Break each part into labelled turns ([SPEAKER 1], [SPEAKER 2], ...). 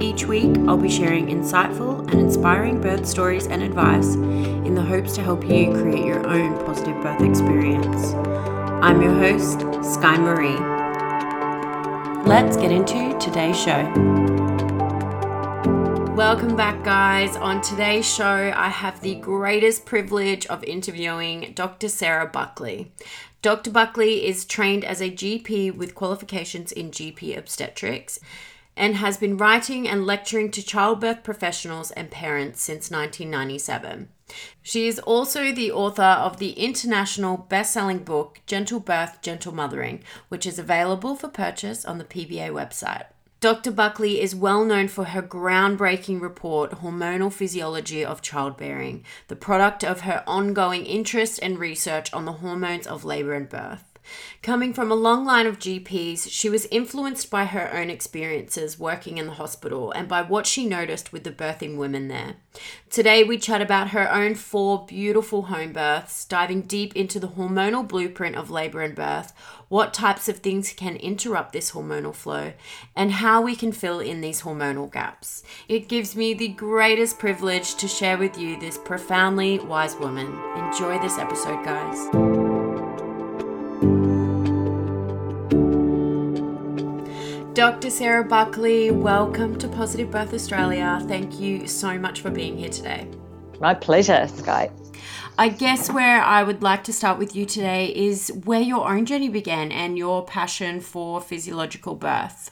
[SPEAKER 1] Each week, I'll be sharing insightful and inspiring birth stories and advice in the hopes to help you create your own positive birth experience. I'm your host, Sky Marie. Let's get into today's show. Welcome back, guys. On today's show, I have the greatest privilege of interviewing Dr. Sarah Buckley. Dr. Buckley is trained as a GP with qualifications in GP obstetrics and has been writing and lecturing to childbirth professionals and parents since 1997. She is also the author of the international best-selling book Gentle Birth, Gentle Mothering, which is available for purchase on the PBA website. Dr. Buckley is well known for her groundbreaking report, Hormonal Physiology of Childbearing, the product of her ongoing interest and research on the hormones of labor and birth. Coming from a long line of GPs, she was influenced by her own experiences working in the hospital and by what she noticed with the birthing women there. Today, we chat about her own four beautiful home births, diving deep into the hormonal blueprint of labor and birth, what types of things can interrupt this hormonal flow, and how we can fill in these hormonal gaps. It gives me the greatest privilege to share with you this profoundly wise woman. Enjoy this episode, guys. Dr. Sarah Buckley, welcome to Positive Birth Australia. Thank you so much for being here today.
[SPEAKER 2] My pleasure, Sky.
[SPEAKER 1] I guess where I would like to start with you today is where your own journey began and your passion for physiological birth.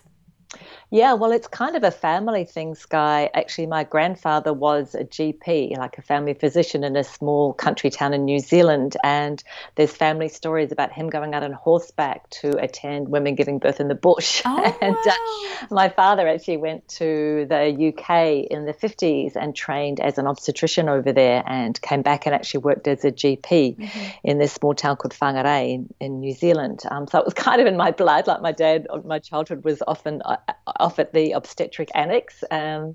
[SPEAKER 2] Yeah, well, it's kind of a family thing, Sky. Actually, my grandfather was a GP, like a family physician in a small country town in New Zealand. And there's family stories about him going out on horseback to attend women giving birth in the bush.
[SPEAKER 1] Oh,
[SPEAKER 2] and
[SPEAKER 1] wow.
[SPEAKER 2] uh, my father actually went to the UK in the 50s and trained as an obstetrician over there and came back and actually worked as a GP mm-hmm. in this small town called Whangarei in, in New Zealand. Um, so it was kind of in my blood. Like my dad, my childhood was often. Uh, off at the obstetric annex. Um,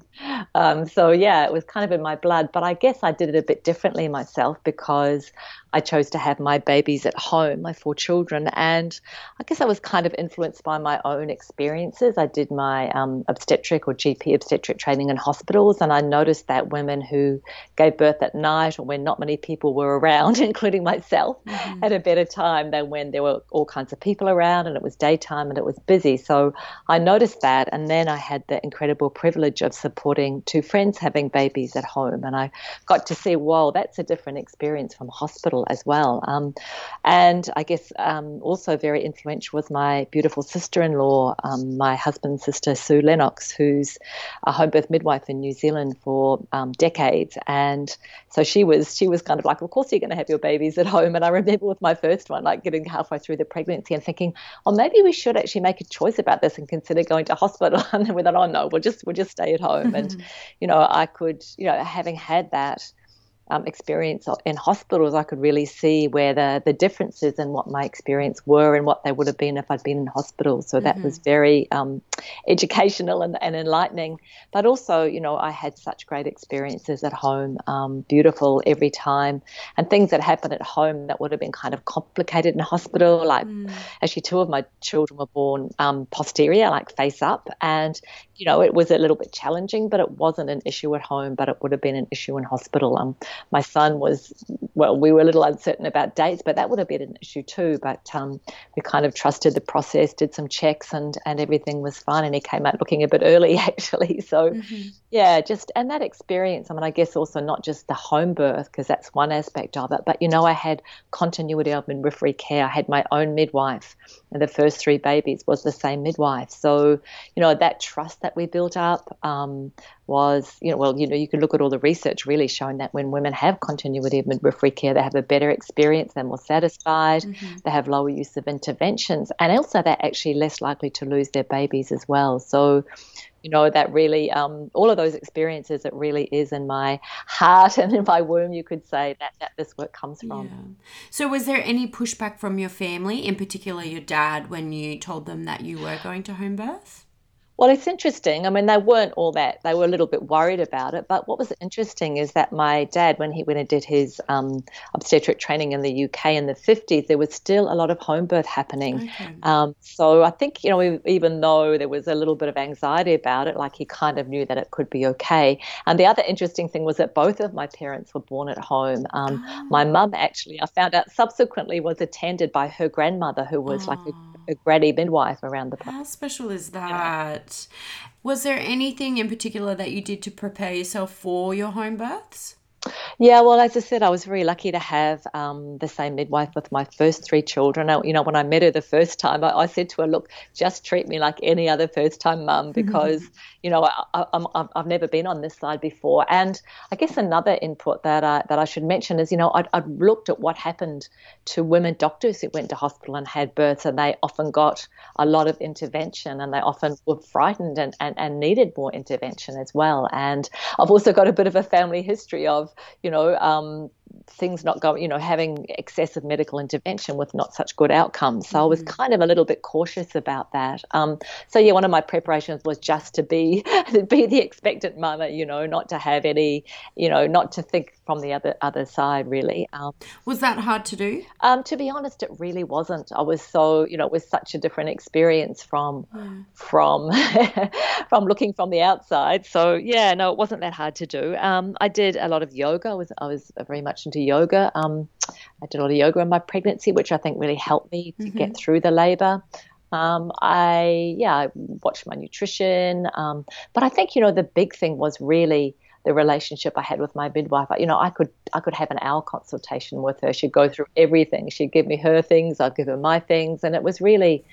[SPEAKER 2] um, so yeah, it was kind of in my blood. But I guess I did it a bit differently myself because I chose to have my babies at home, my four children, and I guess I was kind of influenced by my own experiences. I did my um, obstetric or GP obstetric training in hospitals, and I noticed that women who gave birth at night or when not many people were around, including myself, mm-hmm. had a better time than when there were all kinds of people around and it was daytime and it was busy. So I noticed that, and then I had the incredible privilege of supporting two friends having babies at home, and I got to see, whoa, that's a different experience from hospital as well. Um, and I guess um, also very influential was my beautiful sister-in-law, um, my husband's sister Sue Lennox, who's a home birth midwife in New Zealand for um, decades. And so she was she was kind of like, of course you're going to have your babies at home. And I remember with my first one, like getting halfway through the pregnancy and thinking, oh, maybe we should actually make a choice about this and consider going to hospital. and then we thought, oh no, we'll just we'll just stay at home. and you know, I could, you know, having had that um, experience in hospitals, I could really see where the, the differences in what my experience were and what they would have been if I'd been in hospital. So that mm-hmm. was very um, educational and, and, enlightening. But also, you know, I had such great experiences at home, um, beautiful every time, and things that happened at home that would have been kind of complicated in hospital. Like, mm. actually, two of my children were born um, posterior, like face up, and you know, it was a little bit challenging, but it wasn't an issue at home, but it would have been an issue in hospital. Um, my son was, well, we were a little uncertain about dates, but that would have been an issue too. But um, we kind of trusted the process, did some checks, and and everything was fine. And he came out looking a bit early, actually. So, mm-hmm. yeah, just and that experience. I mean, I guess also not just the home birth because that's one aspect of it, but you know, I had continuity of midwifery care. I had my own midwife, and the first three babies was the same midwife. So, you know, that trust that we built up um, was, you know, well, you know, you can look at all the research really showing that when women have continuity of midwifery care, they have a better experience, they're more satisfied, mm-hmm. they have lower use of interventions, and also they're actually less likely to lose their babies as well. So, you know, that really, um, all of those experiences, it really is in my heart and in my womb, you could say that, that this work comes from. Yeah.
[SPEAKER 1] So, was there any pushback from your family, in particular your dad, when you told them that you were going to home birth?
[SPEAKER 2] Well, it's interesting. I mean, they weren't all that. They were a little bit worried about it. But what was interesting is that my dad, when he went and did his um, obstetric training in the UK in the 50s, there was still a lot of home birth happening. Okay. Um, so I think, you know, even though there was a little bit of anxiety about it, like he kind of knew that it could be okay. And the other interesting thing was that both of my parents were born at home. Um, oh. My mum actually, I found out subsequently, was attended by her grandmother, who was oh. like a oh a granny midwife around the place.
[SPEAKER 1] How special is that? Yeah. Was there anything in particular that you did to prepare yourself for your home births?
[SPEAKER 2] Yeah, well, as I said, I was very lucky to have um, the same midwife with my first three children. I, you know, when I met her the first time, I, I, said to her, "Look, just treat me like any other first-time mum because you know I, have never been on this side before." And I guess another input that I, that I should mention is, you know, I'd, I'd looked at what happened to women doctors who went to hospital and had births, and they often got a lot of intervention, and they often were frightened and, and, and needed more intervention as well. And I've also got a bit of a family history of you know, um, things not going, you know, having excessive medical intervention with not such good outcomes. So mm-hmm. I was mm-hmm. kind of a little bit cautious about that. Um, so yeah, one of my preparations was just to be be the expectant mother, you know, not to have any, you know, not to think from the other other side really. Um,
[SPEAKER 1] was that hard to do?
[SPEAKER 2] Um, to be honest, it really wasn't. I was so, you know, it was such a different experience from mm. from from looking from the outside. So yeah, no, it wasn't that hard to do. Um, I did a lot of yoga. I was I was very much into yoga. Um, I did a lot of yoga in my pregnancy, which I think really helped me to mm-hmm. get through the labor. Um, I yeah, I watched my nutrition, um, but I think you know the big thing was really the relationship I had with my midwife. You know, I could I could have an hour consultation with her. She'd go through everything. She'd give me her things. I'd give her my things, and it was really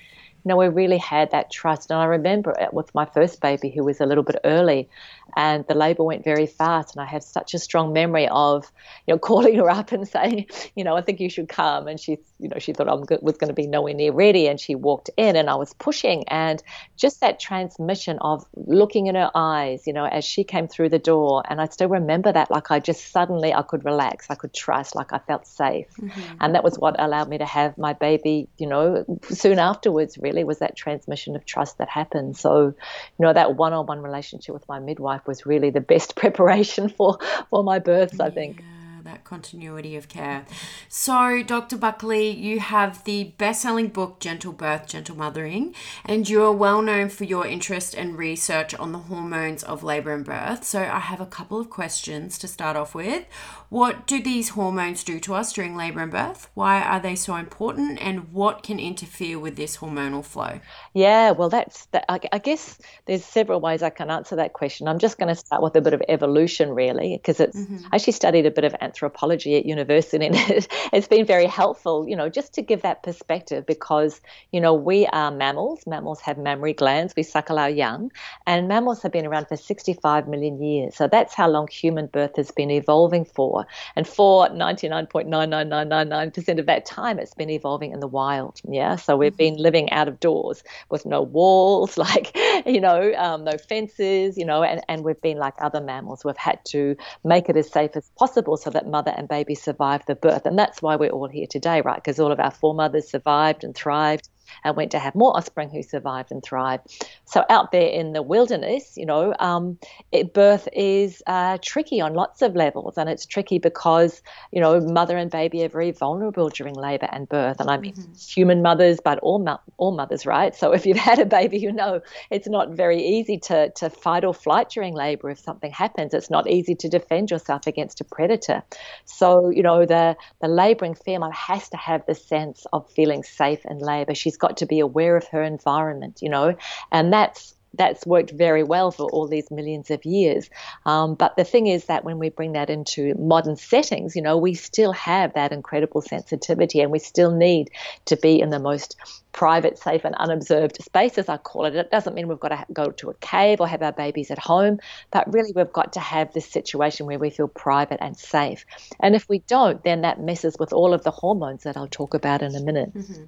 [SPEAKER 2] know, we really had that trust. And I remember it with my first baby, who was a little bit early, and the labour went very fast. And I have such a strong memory of, you know, calling her up and saying, you know, I think you should come. And she, you know, she thought I was going to be nowhere near ready, and she walked in, and I was pushing, and just that transmission of looking in her eyes, you know, as she came through the door, and I still remember that, like I just suddenly I could relax, I could trust, like I felt safe, mm-hmm. and that was what allowed me to have my baby, you know, soon afterwards. Really really was that transmission of trust that happened. So, you know, that one-on-one relationship with my midwife was really the best preparation for for my births, I think.
[SPEAKER 1] Yeah that continuity of care. So, Dr. Buckley, you have the best selling book, Gentle Birth, Gentle Mothering, and you are well known for your interest and research on the hormones of labor and birth. So, I have a couple of questions to start off with. What do these hormones do to us during labor and birth? Why are they so important? And what can interfere with this hormonal flow?
[SPEAKER 2] Yeah, well, that's that. I, I guess there's several ways I can answer that question. I'm just going to start with a bit of evolution, really, because it's mm-hmm. I actually studied a bit of anthropology at university, and it, it's been very helpful, you know, just to give that perspective because you know we are mammals. Mammals have mammary glands. We suckle our young, and mammals have been around for 65 million years. So that's how long human birth has been evolving for. And for 99.99999% of that time, it's been evolving in the wild. Yeah. So we've been mm-hmm. living out of doors with no walls, like, you know, um, no fences, you know, and, and we've been like other mammals. We've had to make it as safe as possible so that that mother and baby survived the birth. And that's why we're all here today, right? Because all of our foremothers survived and thrived and went to have more offspring who survived and thrived. So out there in the wilderness, you know, um, it, birth is uh, tricky on lots of levels, and it's tricky because you know mother and baby are very vulnerable during labour and birth, and I mean mm-hmm. human mothers, but all mo- all mothers, right? So if you've had a baby, you know it's not very easy to to fight or flight during labour if something happens. It's not easy to defend yourself against a predator. So you know the the labouring female has to have the sense of feeling safe in labour. She's got to be aware of her environment, you know, and that's that's worked very well for all these millions of years. Um, but the thing is that when we bring that into modern settings, you know, we still have that incredible sensitivity and we still need to be in the most private, safe, and unobserved spaces, I call it. It doesn't mean we've got to go to a cave or have our babies at home, but really we've got to have this situation where we feel private and safe. And if we don't, then that messes with all of the hormones that I'll talk about in a minute. Mm-hmm.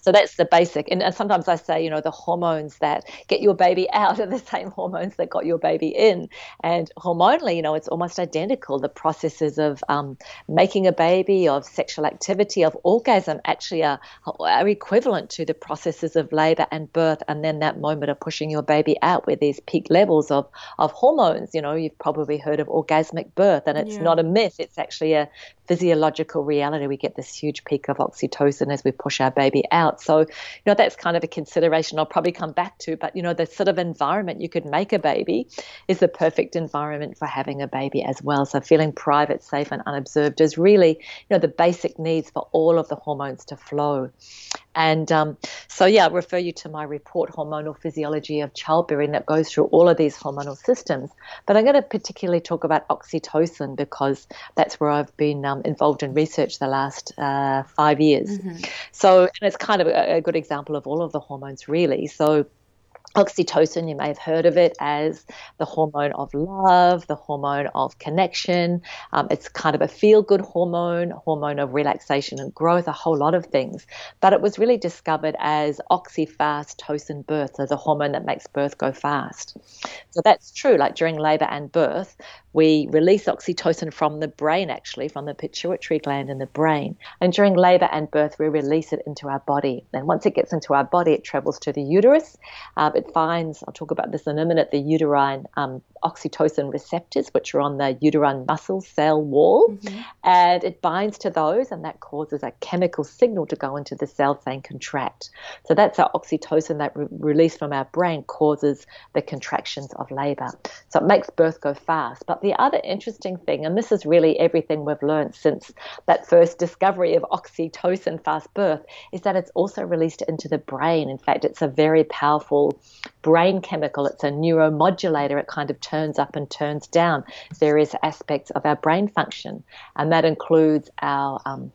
[SPEAKER 2] So that's the basic. And sometimes I say, you know, the hormones that get your baby out are the same hormones that got your baby in. And hormonally, you know, it's almost identical. The processes of um, making a baby, of sexual activity, of orgasm actually are, are equivalent to the processes of labor and birth. And then that moment of pushing your baby out where there's peak levels of, of hormones. You know, you've probably heard of orgasmic birth, and it's yeah. not a myth. It's actually a physiological reality. We get this huge peak of oxytocin as we push our baby out. So, you know, that's kind of a consideration I'll probably come back to. But, you know, the sort of environment you could make a baby is the perfect environment for having a baby as well. So, feeling private, safe, and unobserved is really, you know, the basic needs for all of the hormones to flow. And um, so, yeah, I'll refer you to my report, Hormonal Physiology of Childbearing, that goes through all of these hormonal systems. But I'm going to particularly talk about oxytocin because that's where I've been um, involved in research the last uh, five years. Mm-hmm. So, and it's kind of a, a good example of all of the hormones, really. So, Oxytocin, you may have heard of it as the hormone of love, the hormone of connection. Um, it's kind of a feel good hormone, hormone of relaxation and growth, a whole lot of things. But it was really discovered as oxyfast tocin birth, so the hormone that makes birth go fast. So that's true, like during labor and birth, we release oxytocin from the brain, actually, from the pituitary gland in the brain. And during labor and birth, we release it into our body. And once it gets into our body, it travels to the uterus. Uh, it finds, I'll talk about this in a minute, the uterine um, oxytocin receptors, which are on the uterine muscle cell wall. Mm-hmm. And it binds to those, and that causes a chemical signal to go into the cell saying contract. So that's our oxytocin that re- released from our brain causes the contractions of labor. So it makes birth go fast. But the other interesting thing, and this is really everything we've learned since that first discovery of oxytocin fast birth, is that it's also released into the brain. In fact, it's a very powerful brain chemical. It's a neuromodulator. It kind of turns up and turns down various aspects of our brain function, and that includes our um,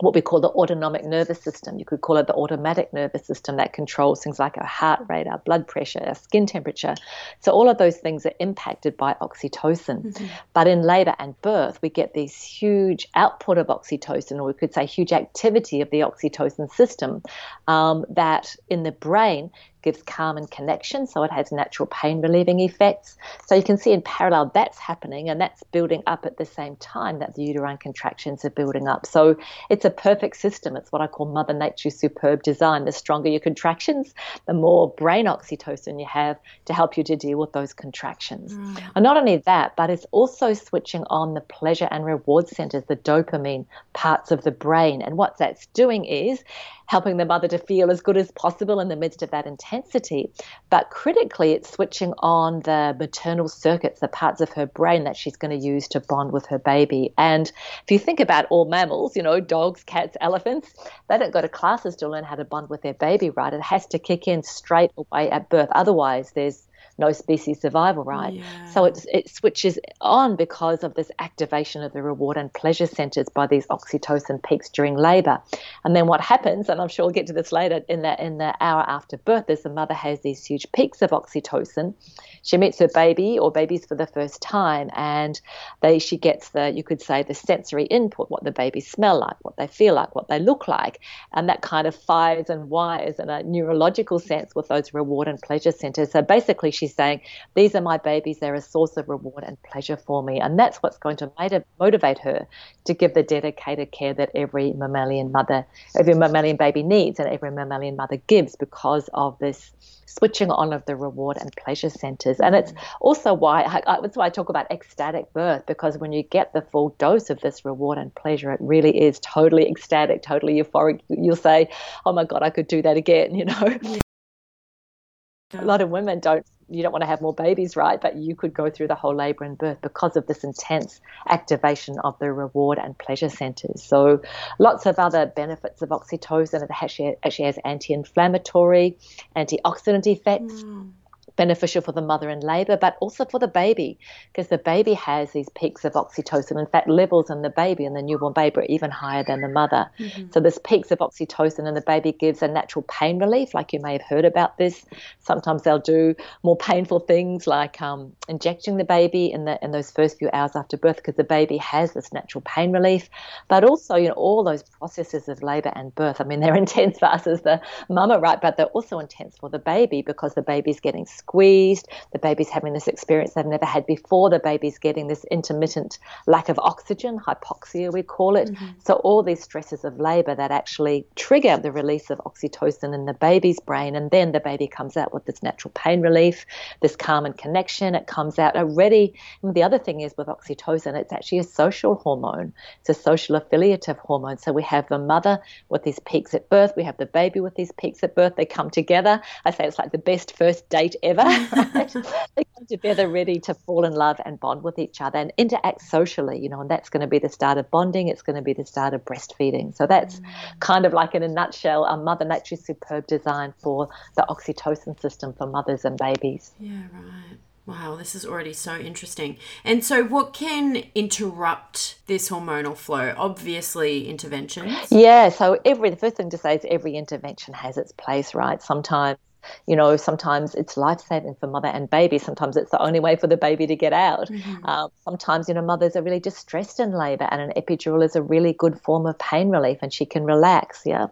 [SPEAKER 2] what we call the autonomic nervous system. You could call it the automatic nervous system that controls things like our heart rate, our blood pressure, our skin temperature. So all of those things are impacted by oxytocin. Mm-hmm. But in labor and birth, we get these huge output of oxytocin, or we could say huge activity of the oxytocin system um, that in the brain gives calm and connection, so it has natural pain relieving effects. So you can see in parallel that's happening and that's building up at the same time that the uterine contractions are building up. So it's a perfect system. It's what I call Mother Nature's superb design. The stronger your contractions, the more brain oxytocin you have to help you to deal with those contractions. Mm. And not only that, but it's also switching on the pleasure and reward centers, the dopamine parts of the brain. And what that's doing is helping the mother to feel as good as possible in the midst of that intensity. But critically, it's switching on the maternal circuits, the parts of her brain that she's going to use to bond with her baby. And if you think about all mammals, you know, dogs, cats, elephants, they don't go to classes to learn how to bond with their baby, right? It has to kick in straight away at birth. Otherwise, there's no species survival, right? Yeah. So it, it switches on because of this activation of the reward and pleasure centers by these oxytocin peaks during labor. And then what happens, and I'm sure we'll get to this later, in the, in the hour after birth, is the mother has these huge peaks of oxytocin. She meets her baby or babies for the first time, and they she gets the, you could say, the sensory input, what the babies smell like, what they feel like, what they look like. And that kind of fires and wires in a neurological sense with those reward and pleasure centers. So basically, she she's saying, These are my babies, they're a source of reward and pleasure for me. And that's what's going to motivate her to give the dedicated care that every mammalian mother, every mammalian baby needs, and every mammalian mother gives because of this switching on of the reward and pleasure centers. And it's mm. also why I, that's why I talk about ecstatic birth because when you get the full dose of this reward and pleasure, it really is totally ecstatic, totally euphoric. You'll say, "Oh my God, I could do that again," you know. A lot of women don't you don't want to have more babies, right? But you could go through the whole labor and birth because of this intense activation of the reward and pleasure centers. So, lots of other benefits of oxytocin. It actually, actually has anti inflammatory, antioxidant effects. Mm beneficial for the mother in labor, but also for the baby, because the baby has these peaks of oxytocin. In fact, levels in the baby and the newborn baby are even higher than the mother. Mm-hmm. So, this peaks of oxytocin in the baby gives a natural pain relief, like you may have heard about this. Sometimes they'll do more painful things like um, injecting the baby in the in those first few hours after birth, because the baby has this natural pain relief. But also, you know, all those processes of labor and birth. I mean, they're intense for us as the mama, right? But they're also intense for the baby because the baby's getting squeezed. The baby's having this experience they've never had before. The baby's getting this intermittent lack of oxygen, hypoxia, we call it. Mm-hmm. So, all these stresses of labor that actually trigger the release of oxytocin in the baby's brain. And then the baby comes out with this natural pain relief, this calm and connection. It comes out already. And the other thing is with oxytocin, it's actually a social hormone, it's a social affiliative hormone. So, we have the mother with these peaks at birth, we have the baby with these peaks at birth. They come together. I say it's like the best first date ever together. Right? they come together ready to fall in love and bond with each other and interact socially, you know, and that's going to be the start of bonding. It's going to be the start of breastfeeding. So that's mm. kind of like in a nutshell, a Mother Nature's superb design for the oxytocin system for mothers and babies.
[SPEAKER 1] Yeah, right. Wow, this is already so interesting. And so, what can interrupt this hormonal flow? Obviously, interventions.
[SPEAKER 2] Yeah, so every the first thing to say is every intervention has its place, right? Sometimes you know, sometimes it's life saving for mother and baby. Sometimes it's the only way for the baby to get out. Mm-hmm. Um, sometimes, you know, mothers are really distressed in labor, and an epidural is a really good form of pain relief, and she can relax. Yeah.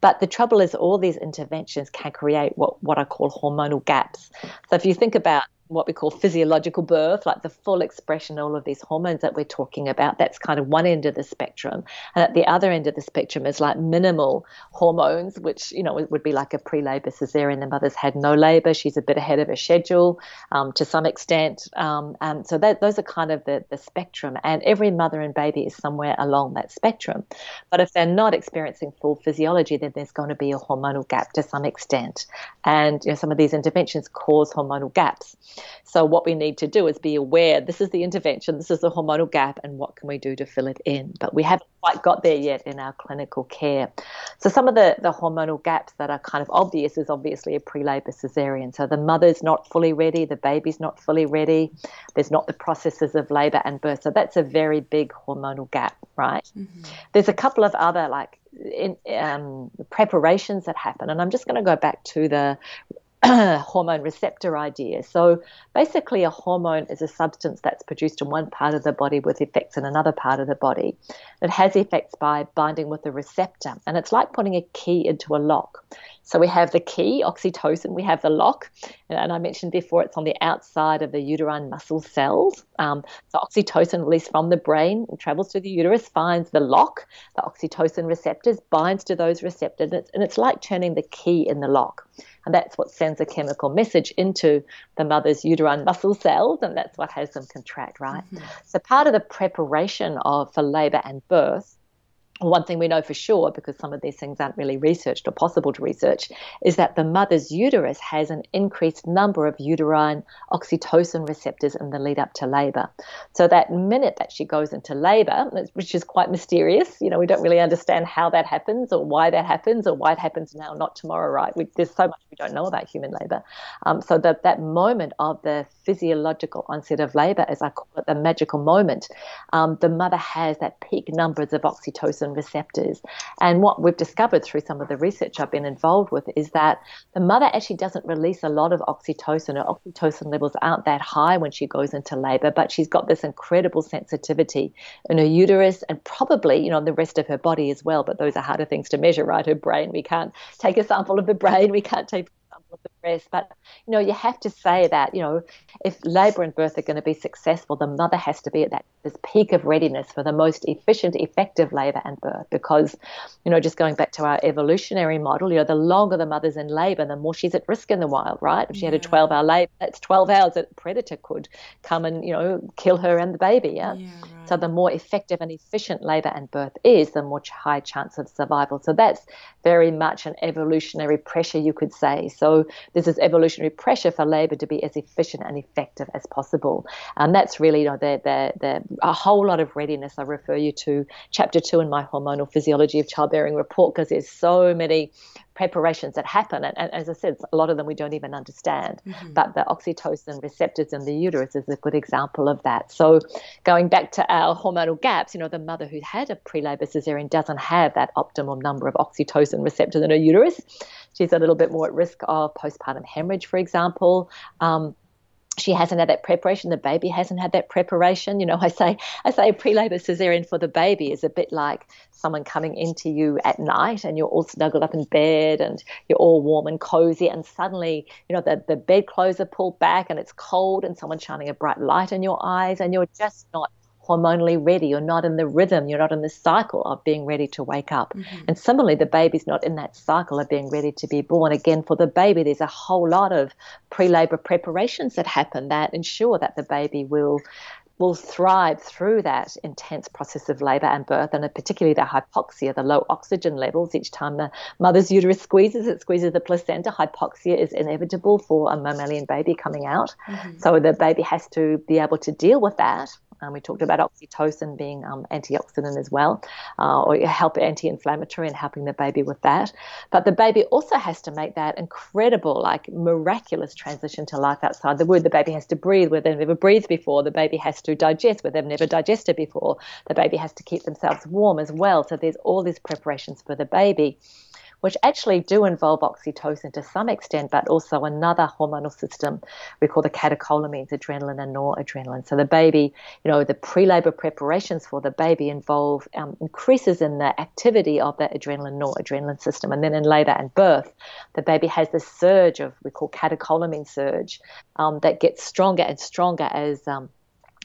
[SPEAKER 2] But the trouble is, all these interventions can create what, what I call hormonal gaps. So if you think about what we call physiological birth, like the full expression of all of these hormones that we're talking about. That's kind of one end of the spectrum. And at the other end of the spectrum is like minimal hormones, which, you know, would be like a pre labor cesarean. The mother's had no labor. She's a bit ahead of her schedule um, to some extent. Um, and so that, those are kind of the, the spectrum. And every mother and baby is somewhere along that spectrum. But if they're not experiencing full physiology, then there's going to be a hormonal gap to some extent. And you know, some of these interventions cause hormonal gaps. So what we need to do is be aware this is the intervention, this is the hormonal gap, and what can we do to fill it in? But we haven't quite got there yet in our clinical care. So some of the, the hormonal gaps that are kind of obvious is obviously a pre-labor cesarean. So the mother's not fully ready, the baby's not fully ready, there's not the processes of labor and birth. So that's a very big hormonal gap, right? Mm-hmm. There's a couple of other like in, um, preparations that happen, and I'm just going to go back to the hormone receptor idea. So basically, a hormone is a substance that's produced in one part of the body with effects in another part of the body. It has effects by binding with a receptor, and it's like putting a key into a lock. So we have the key, oxytocin, we have the lock, and I mentioned before it's on the outside of the uterine muscle cells. Um, so oxytocin released from the brain travels to the uterus, finds the lock, the oxytocin receptors, binds to those receptors, and it's, and it's like turning the key in the lock. And that's what sends a chemical message into the mother's uterine muscle cells, and that's what has them contract, right? Mm-hmm. So part of the preparation of for labor and birth one thing we know for sure, because some of these things aren't really researched or possible to research, is that the mother's uterus has an increased number of uterine oxytocin receptors in the lead up to labor. So that minute that she goes into labor, which is quite mysterious, you know, we don't really understand how that happens or why that happens or why it happens now, not tomorrow, right? We, there's so much we don't know about human labor. Um, so that that moment of the physiological onset of labor, as I call it, the magical moment, um, the mother has that peak numbers of oxytocin receptors. And what we've discovered through some of the research I've been involved with is that the mother actually doesn't release a lot of oxytocin. Her oxytocin levels aren't that high when she goes into labor, but she's got this incredible sensitivity in her uterus and probably, you know, the rest of her body as well. But those are harder things to measure, right? Her brain, we can't take a sample of the brain, we can't take stress. But, you know, you have to say that, you know, if labour and birth are going to be successful, the mother has to be at that this peak of readiness for the most efficient, effective labour and birth. Because, you know, just going back to our evolutionary model, you know, the longer the mother's in labour, the more she's at risk in the wild, right? If she had a 12 hour labour, that's 12 hours that a predator could come and, you know, kill her and the baby. Yeah. yeah right. So the more effective and efficient labour and birth is, the more high chance of survival. So that's very much an evolutionary pressure, you could say. So this is evolutionary pressure for labour to be as efficient and effective as possible. And that's really, you know, the, the, the, a whole lot of readiness. I refer you to chapter two in my hormonal physiology of childbearing report because there's so many preparations that happen. And, and, as I said, a lot of them we don't even understand. Mm-hmm. But the oxytocin receptors in the uterus is a good example of that. So going back to our hormonal gaps, you know, the mother who had a pre-labor cesarean doesn't have that optimum number of oxytocin receptors in her uterus. She's a little bit more at risk of postpartum hemorrhage, for example. Um, she hasn't had that preparation. The baby hasn't had that preparation. You know, I say I say a pre-labor cesarean for the baby is a bit like someone coming into you at night and you're all snuggled up in bed and you're all warm and cozy and suddenly, you know, the, the bed clothes are pulled back and it's cold and someone's shining a bright light in your eyes and you're just not hormonally ready. You're not in the rhythm. You're not in the cycle of being ready to wake up. Mm-hmm. And similarly, the baby's not in that cycle of being ready to be born. Again, for the baby, there's a whole lot of pre labor preparations that happen that ensure that the baby will will thrive through that intense process of labor and birth, and particularly the hypoxia, the low oxygen levels. Each time the mother's uterus squeezes, it squeezes the placenta. Hypoxia is inevitable for a mammalian baby coming out. Mm-hmm. So the baby has to be able to deal with that um, we talked about oxytocin being um, antioxidant as well, uh, or help anti-inflammatory and helping the baby with that. But the baby also has to make that incredible, like miraculous transition to life outside the womb. The baby has to breathe where they've never breathed before. The baby has to digest where they've never digested before. The baby has to keep themselves warm as well. So there's all these preparations for the baby which actually do involve oxytocin to some extent, but also another hormonal system we call the catecholamines, adrenaline and noradrenaline. So the baby, you know, the pre-labor preparations for the baby involve um, increases in the activity of the adrenaline, noradrenaline system. And then in labor and birth, the baby has this surge of, we call catecholamine surge, um, that gets stronger and stronger as um,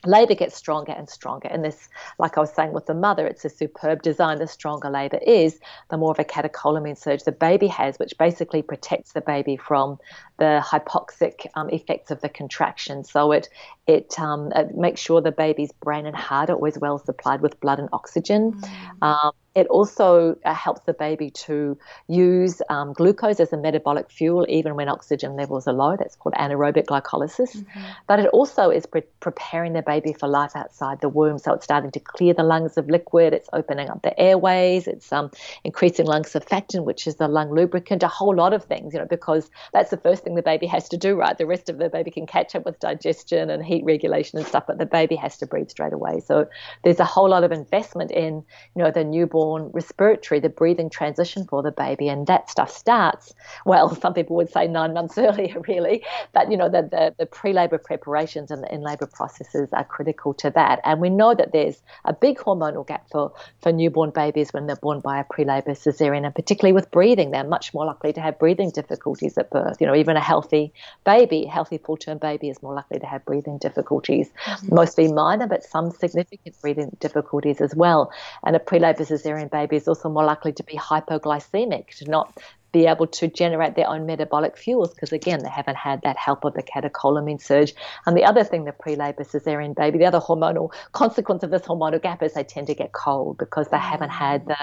[SPEAKER 2] Labour gets stronger and stronger. And this, like I was saying with the mother, it's a superb design. The stronger labour is, the more of a catecholamine surge the baby has, which basically protects the baby from the hypoxic um, effects of the contraction. So it it, um, it, makes sure the baby's brain and heart are always well supplied with blood and oxygen. Mm. Um, it also uh, helps the baby to use um, glucose as a metabolic fuel even when oxygen levels are low. That's called anaerobic glycolysis. Mm-hmm. But it also is pre- preparing the baby for life outside the womb. So it's starting to clear the lungs of liquid. It's opening up the airways. It's um, increasing lung surfactant, which is the lung lubricant. A whole lot of things, you know, because that's the first thing the baby has to do, right? The rest of the baby can catch up with digestion and heat regulation and stuff, but the baby has to breathe straight away. So there's a whole lot of investment in, you know, the newborn respiratory, the breathing transition for the baby, and that stuff starts. Well, some people would say nine months earlier, really, but you know, the the, the pre-labor preparations and the in-labor processes are critical to that. And we know that there's a big hormonal gap for for newborn babies when they're born by a pre-labor cesarean, and particularly with breathing, they're much more likely to have breathing difficulties at birth. You know, even a healthy baby, healthy full-term baby, is more likely to have breathing difficulties, mm-hmm. mostly minor, but some significant breathing difficulties as well. And a pre-labor cesarean baby is also more likely to be hypoglycemic, to not be able to generate their own metabolic fuels because again they haven't had that help of the catecholamine surge and the other thing the pre-labor cesarean baby the other hormonal consequence of this hormonal gap is they tend to get cold because they haven't had the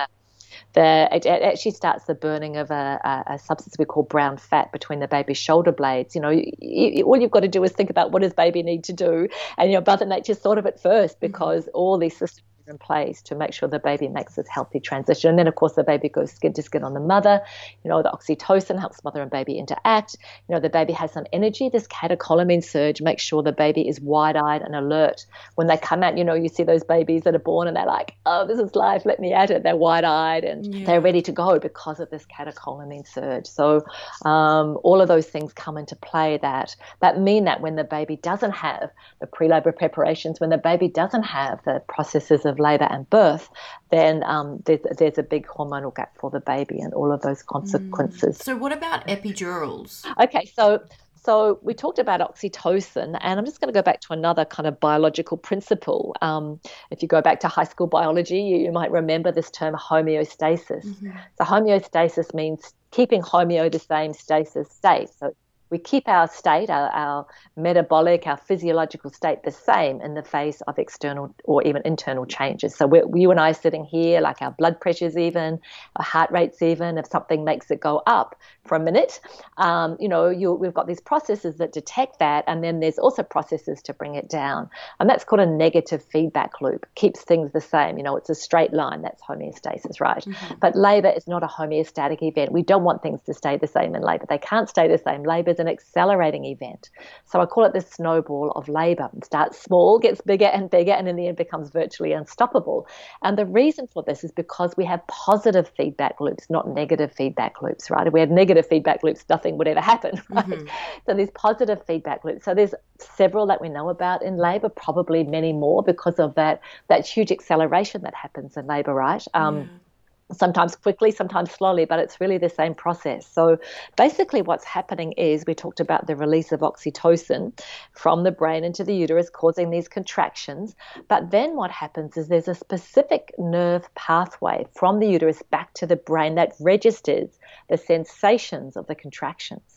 [SPEAKER 2] the, it, it, actually starts the burning of a, a, substance we call brown fat between the baby's shoulder blades. You know, you, you, all you've got to do is think about what does baby need to do, and you know, Mother Nature thought of it first because all these systems in place to make sure the baby makes this healthy transition. And then, of course, the baby goes skin to skin on the mother. You know, the oxytocin helps mother and baby interact. You know, the baby has some energy. This catecholamine surge makes sure the baby is wide eyed and alert. When they come out, you know, you see those babies that are born and they're like, oh, this is life, let me at it. They're wide eyed and yeah. they're ready to go because of this catecholamine surge. So, um, all of those things come into play that, that mean that when the baby doesn't have the pre labor preparations, when the baby doesn't have the processes of labour and birth, then um, there's, there's a big hormonal gap for the baby and all of those consequences.
[SPEAKER 1] Mm. So, what about epidurals?
[SPEAKER 2] Okay, so so we talked about oxytocin, and I'm just going to go back to another kind of biological principle. Um, if you go back to high school biology, you, you might remember this term homeostasis. Mm-hmm. So homeostasis means keeping homeo the same stasis state. So we keep our state, our, our, metabolic, our physiological state the same in the face of external or even internal changes. So we're, you and I sitting here, like our blood pressures even, our heart rates even, if something makes it go up for a minute, um, you know, you, we've got these processes that detect that, and then there's also processes to bring it down. And that's called a negative feedback loop, keeps things the same. You know, it's a straight line, that's homeostasis, right? Mm-hmm. But labor is not a homeostatic event. We don't want things to stay the same in labor. They can't stay the same. Labor an accelerating event. So I call it the snowball of labor. It starts small, gets bigger and bigger, and in the end becomes virtually unstoppable. And the reason for this is because we have positive feedback loops, not negative feedback loops, right? If we had negative feedback loops, nothing would ever happen, right? Mm-hmm. So these positive feedback loops. So there's several that we know about in labor, probably many more because of that that huge acceleration that happens in labor, right? Um, yeah sometimes quickly, sometimes slowly, but it's really the same process. So basically, what's happening is we talked about the release of oxytocin from the brain into the uterus, causing these contractions. But then what happens is there's a specific nerve pathway from the uterus back to the brain that registers the sensations of the contractions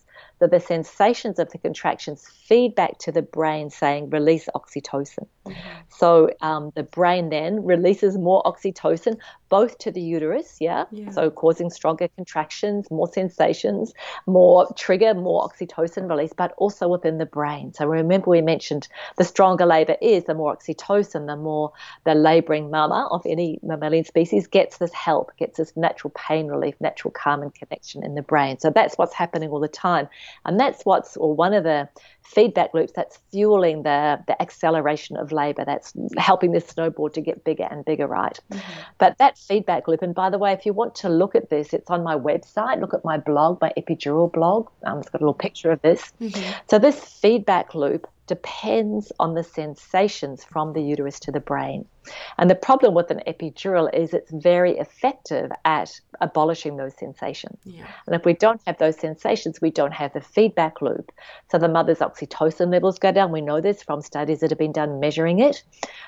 [SPEAKER 2] that the sensations of the contractions feed back to the brain saying release oxytocin. Mm-hmm. So um, the brain then releases more oxytocin both to the uterus, yeah? yeah, so causing stronger contractions, more sensations, more trigger, more oxytocin release, but also within the brain. So remember we mentioned the stronger labor is, the more oxytocin, the more the laboring mama of any mammalian species gets this help, gets this natural pain relief, natural calm and connection in the brain. So that's what's happening all the time. And that's what's, or one of the feedback loops that's fueling the, the acceleration of labor, that's helping this snowboard to get bigger and bigger, right? Mm-hmm. But that feedback loop, and by the way, if you want to look at this, it's on my website. Look at my blog, my epidural blog. Um, it's got a little picture of this. Mm-hmm. So this feedback loop depends on the sensations from the uterus to the brain. And the problem with an epidural is it's very effective at abolishing those sensations. Yeah. And if we don't have those sensations, we don't have the feedback loop. So the mother's oxytocin levels go down. We know this from studies that have been done measuring it.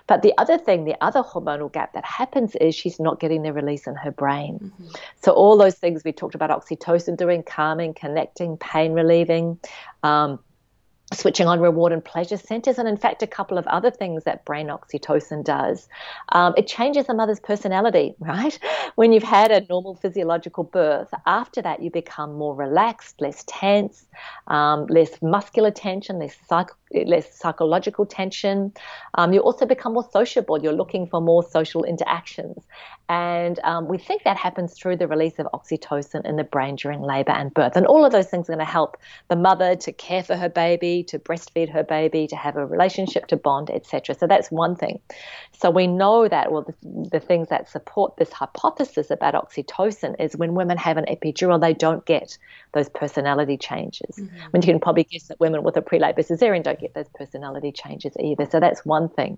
[SPEAKER 2] But the other thing, the other hormonal gap that happens is she's not getting the release in her brain. Mm-hmm. So all those things we talked about oxytocin doing, calming, connecting, pain relieving, um, switching on reward and pleasure centers, and in fact, a couple of other things that brain oxytocin does. Um, it changes a mother's personality, right? When you've had a normal physiological birth, after that, you become more relaxed, less tense, um, less muscular tension, less, less psychological tension. Um, you also become more sociable. You're looking for more social interactions. And um, we think that happens through the release of oxytocin in the brain during labor and birth. And all of those things are going to help the mother to care for her baby, to breastfeed her baby, to have a relationship, to bond, etc. So that's one thing. So we know that, well, the, the things that support this hypothesis about oxytocin is when women have an epidural, they don't get those personality changes. Mm-hmm. I mean, you can probably guess that women with a pre-labor cesarean don't get those personality changes either. So that's one thing.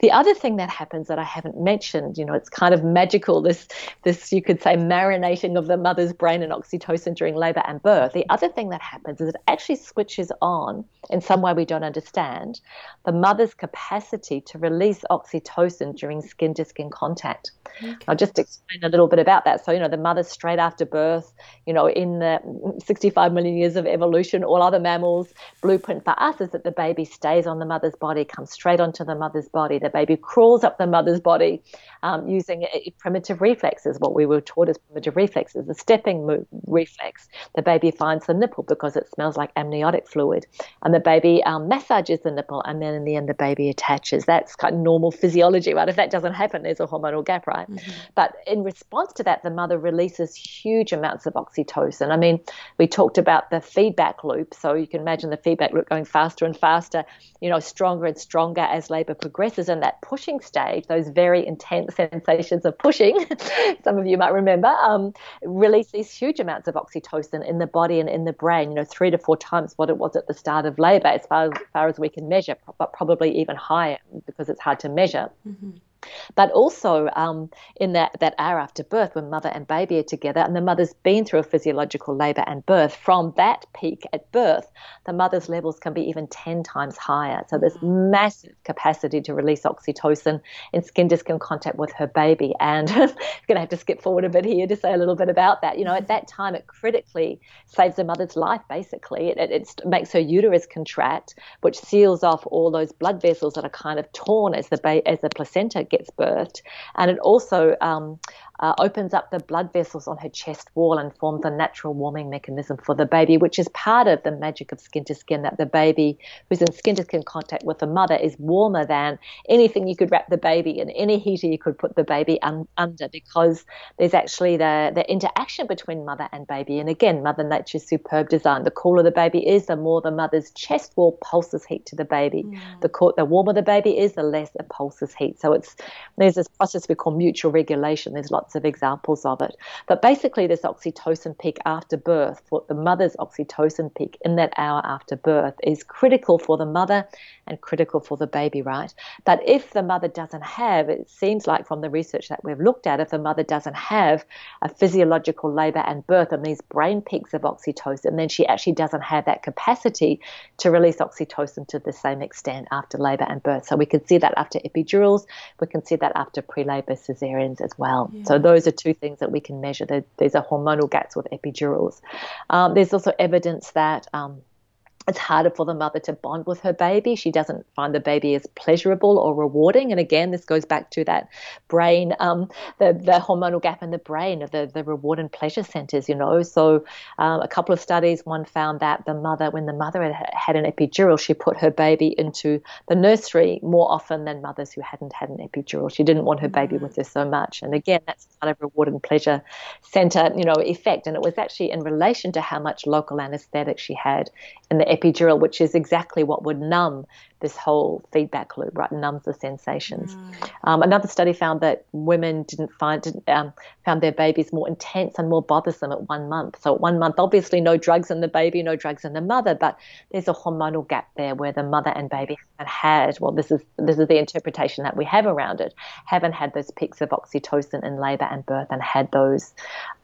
[SPEAKER 2] The other thing that happens that I haven't mentioned, you know, it's kind of magical, this, this you could say, marinating of the mother's brain and oxytocin during labor and birth. The other thing that happens is it actually switches on, Um, in some way we don't understand, the mother's capacity to release oxytocin during skin to skin contact. Okay. I'll just explain a little bit about that. So, you know, the mother straight after birth, you know, in the 65 million years of evolution, all other mammals, blueprint for us is that the baby stays on the mother's body, comes straight onto the mother's body. The baby crawls up the mother's body um, using primitive reflexes, what we were taught as primitive reflexes, the stepping move, reflex. The baby finds the nipple because it smells like amniotic fluid, and the baby um, massages the nipple, and then in the end, the baby attaches. That's kind of normal physiology, right? If that doesn't happen, there's a hormonal gap, right? Mm-hmm. But in response to that, the mother releases huge amounts of oxytocin. I mean, we talked about the feedback loop, so you can imagine the feedback loop going faster and faster, you know, stronger and stronger as labor progresses. And that pushing stage, those very intense sensations of pushing, some of you might remember, um, release these huge amounts of oxytocin in the body and in the brain, you know, three to four times what it was at the start of labor, as far as, far as we can measure, but probably even higher because it's hard to measure. Mm-hmm. But also um, in that, that hour after birth, when mother and baby are together, and the mother's been through a physiological labour and birth, from that peak at birth, the mother's levels can be even 10 times higher. So there's mm. massive capacity to release oxytocin in skin to skin contact with her baby. And I'm going to have to skip forward a bit here to say a little bit about that. You know, at that time, it critically saves the mother's life, basically. It, it, it makes her uterus contract, which seals off all those blood vessels that are kind of torn as the, ba- as the placenta gets birthed. And it also um, uh, opens up the blood vessels on her chest wall and forms a natural warming mechanism for the baby, which is part of the magic of skin to skin that the baby who's in skin to skin contact with the mother is warmer than anything you could wrap the baby in, any heater you could put the baby un- under, because there's actually the, the interaction between mother and baby. And again, Mother Nature's superb design. The cooler the baby is, the more the mother's chest wall pulses heat to the baby. Mm. The, co- the warmer the baby is, the less it pulses heat. So it's there's this process we call mutual regulation. There's lots of examples of it. But basically, this oxytocin peak after birth, for the mother's oxytocin peak in that hour after birth, is critical for the mother and critical for the baby, right? But if the mother doesn't have, it seems like from the research that we've looked at, if the mother doesn't have a physiological labor and birth and these brain peaks of oxytocin, then she actually doesn't have that capacity to release oxytocin to the same extent after labor and birth. So we can see that after epidurals, we can see that after pre-labor cesareans as well. Yeah. So those are two things that we can measure. There's a hormonal gaps with epidurals. Um, there's also evidence that um, it's harder for the mother to bond with her baby. She doesn't find the baby as pleasurable or rewarding. And again, this goes back to that brain, um, the, the hormonal gap in the brain of the, the reward and pleasure centers, you know. So, um, a couple of studies, one found that the mother, when the mother had, had an epidural, she put her baby into the nursery more often than mothers who hadn't had an epidural. She didn't want her baby mm-hmm. with her so much. And again, that's kind of reward and pleasure center, you know, effect. And it was actually in relation to how much local anesthetic she had in the epidural, which is exactly what would numb this whole feedback loop, right? Numbs the sensations. Mm. Um, another study found that women didn't find didn't, um, found their babies more intense and more bothersome at one month. So at one month, obviously, no drugs in the baby, no drugs in the mother, but there's a hormonal gap there where the mother and baby haven't had. Well, this is this is the interpretation that we have around it. Haven't had those peaks of oxytocin in labour and birth, and had those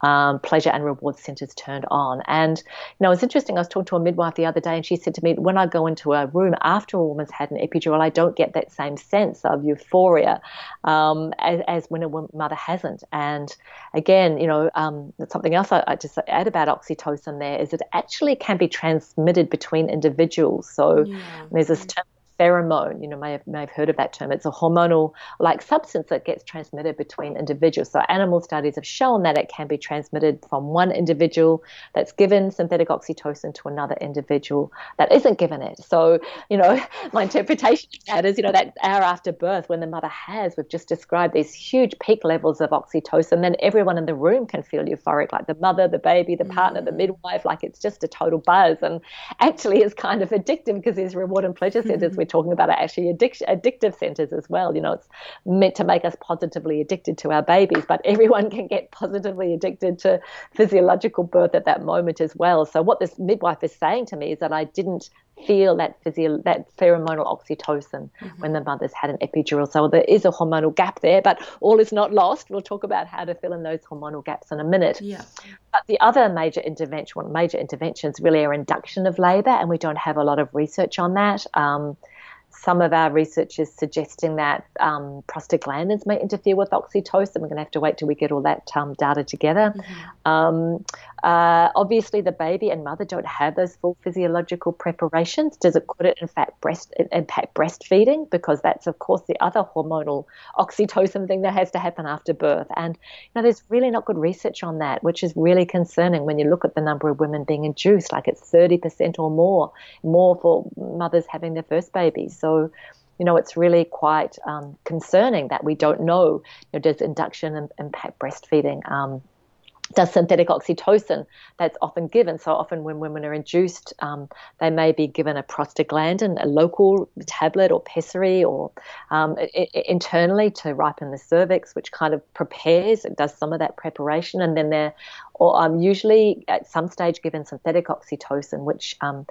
[SPEAKER 2] um, pleasure and reward centers turned on. And you know, it's interesting. I was talking to a midwife the other day, and she said to me, when I go into a room after a woman woman's had an epidural, I don't get that same sense of euphoria um, as, as, when a mother hasn't. And again, you know, um, something else I, I, just add about oxytocin there is it actually can be transmitted between individuals. So yeah. there's this term pheromone. You know, may have, may have heard of that term. It's a hormonal like substance that gets transmitted between individuals. So animal studies have shown that it can be transmitted from one individual that's given synthetic oxytocin to another individual that isn't given it. So, you know, my interpretation of that is, you know, that hour after birth when the mother has, we've just described these huge peak levels of oxytocin, then everyone in the room can feel euphoric, like the mother, the baby, the partner, the mm. midwife, like it's just a total buzz. And actually it's kind of addictive because there's reward and pleasure centers we're talking about are actually addic- addictive centers as well. You know, it's meant to make us positively addicted to our babies, but everyone can get positively addicted to physiological birth at that moment as well. So what this midwife is saying to me is that I didn't feel that physio- that pheromonal oxytocin mm-hmm. when the mother's had an epidural. So there is a hormonal gap there, but all is not lost. We'll talk about how to fill in those hormonal gaps in a minute.
[SPEAKER 1] Yeah.
[SPEAKER 2] But the other major intervention, major interventions really are induction of labour, and we don't have a lot of research on that. Um, some of our research is suggesting that um, prostaglandins may interfere with oxytocin. We're going to have to wait till we get all that um, data together. Mm-hmm. Um, uh, obviously, the baby and mother don't have those full physiological preparations. Does it could it in fact breast impact breastfeeding? Because that's of course the other hormonal oxytocin thing that has to happen after birth. And you know, there's really not good research on that, which is really concerning when you look at the number of women being induced. Like it's 30% or more, more for mothers having their first babies. So you know, it's really quite um, concerning that we don't know, you know, does induction impact breastfeeding? Um, does synthetic oxytocin that's often given. So often when women are induced, um, they may be given a prostaglandin, a local tablet or pessary or um, internally to ripen the cervix, which kind of prepares, it does some of that preparation. And then they're or, um, usually at some stage given synthetic oxytocin, which um,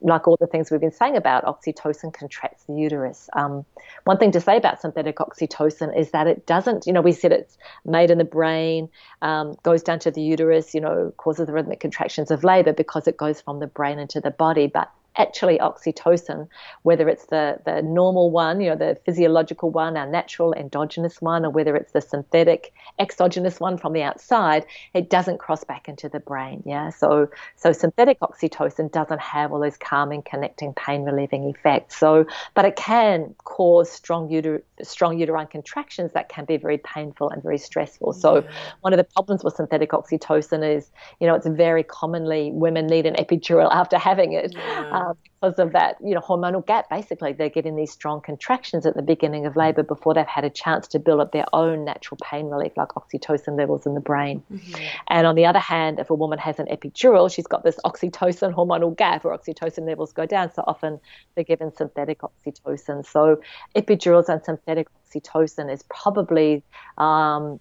[SPEAKER 2] like all the things we've been saying about oxytocin contracts the uterus. Um, one thing to say about synthetic oxytocin is that it doesn't, you know, we said it's made in the brain, um, goes down to the uterus, you know, causes the rhythmic contractions of labor because it goes from the brain into the body. But actually oxytocin, whether it's the, the normal one, you know, the physiological one, our natural endogenous one, or whether it's the synthetic exogenous one from the outside, it doesn't cross back into the brain. Yeah. So so synthetic oxytocin doesn't have all those calming, connecting, pain relieving effects. So but it can cause strong uter- strong uterine contractions that can be very painful and very stressful. So one of the problems with synthetic oxytocin is, you know, it's very commonly women need an epidural after having it. Yeah. Um, because of that, you know, hormonal gap. Basically, they're getting these strong contractions at the beginning of labour before they've had a chance to build up their own natural pain relief, like oxytocin levels in the brain. Mm-hmm. And on the other hand, if a woman has an epidural, she's got this oxytocin hormonal gap, where oxytocin levels go down. So often they're given synthetic oxytocin. So epidurals and synthetic oxytocin is probably um,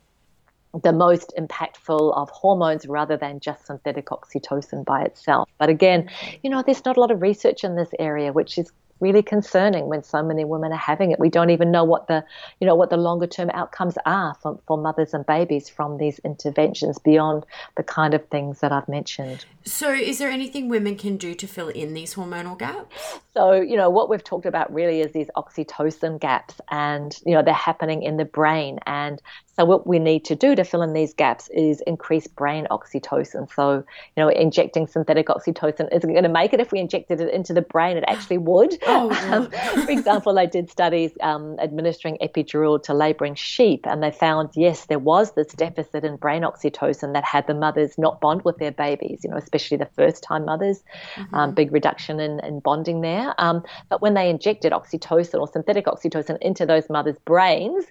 [SPEAKER 2] the most impactful of hormones rather than just synthetic oxytocin by itself. But again, you know, there's not a lot of research in this area, which is really concerning when so many women are having it. We don't even know what the, you know, what the longer term outcomes are for, for mothers and babies from these interventions beyond the kind of things that I've mentioned.
[SPEAKER 1] So, is there anything women can do to fill in these hormonal gaps?
[SPEAKER 2] So, you know, what we've talked about really is these oxytocin gaps, and you know, they're happening in the brain. And so, what we need to do to fill in these gaps is increase brain oxytocin. So, you know, injecting synthetic oxytocin isn't going to make it. If we injected it into the brain, it actually would. Oh, um, for example, they did studies um, administering epidural to labouring sheep, and they found yes, there was this deficit in brain oxytocin that had the mothers not bond with their babies. You know, especially the first time mothers, mm-hmm. um, big reduction in, in bonding there. Um, but when they injected oxytocin or synthetic oxytocin into those mothers' brains,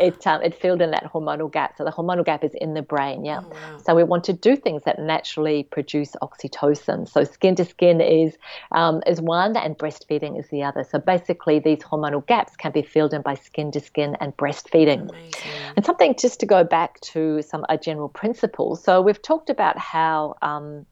[SPEAKER 2] it um, it filled in that hormonal gap. So the hormonal gap is in the brain. Yeah. Oh, wow. So we want to do things that naturally produce oxytocin. So skin to skin is um, is one, and breastfeeding is the other. So basically, these hormonal gaps can be filled in by skin to skin and breastfeeding. Amazing. And something just to go back to some a general principles. So we've talked about how um,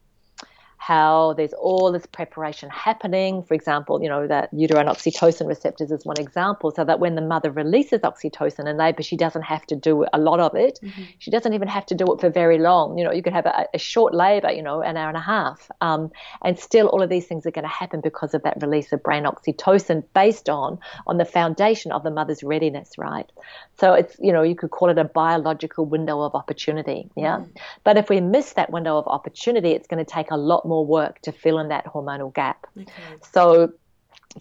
[SPEAKER 2] how there's all this preparation happening. For example, you know, that uterine oxytocin receptors is one example, so that when the mother releases oxytocin in labor, she doesn't have to do a lot of it. Mm-hmm. She doesn't even have to do it for very long. You know, you could have a, a short labor, you know, an hour and a half, um, and still all of these things are going to happen because of that release of brain oxytocin based on on the foundation of the mother's readiness, right? So it's, you know, you could call it a biological window of opportunity, yeah. Mm-hmm. But if we miss that window of opportunity, it's going to take a lot more more work to fill in that hormonal gap. Okay. So,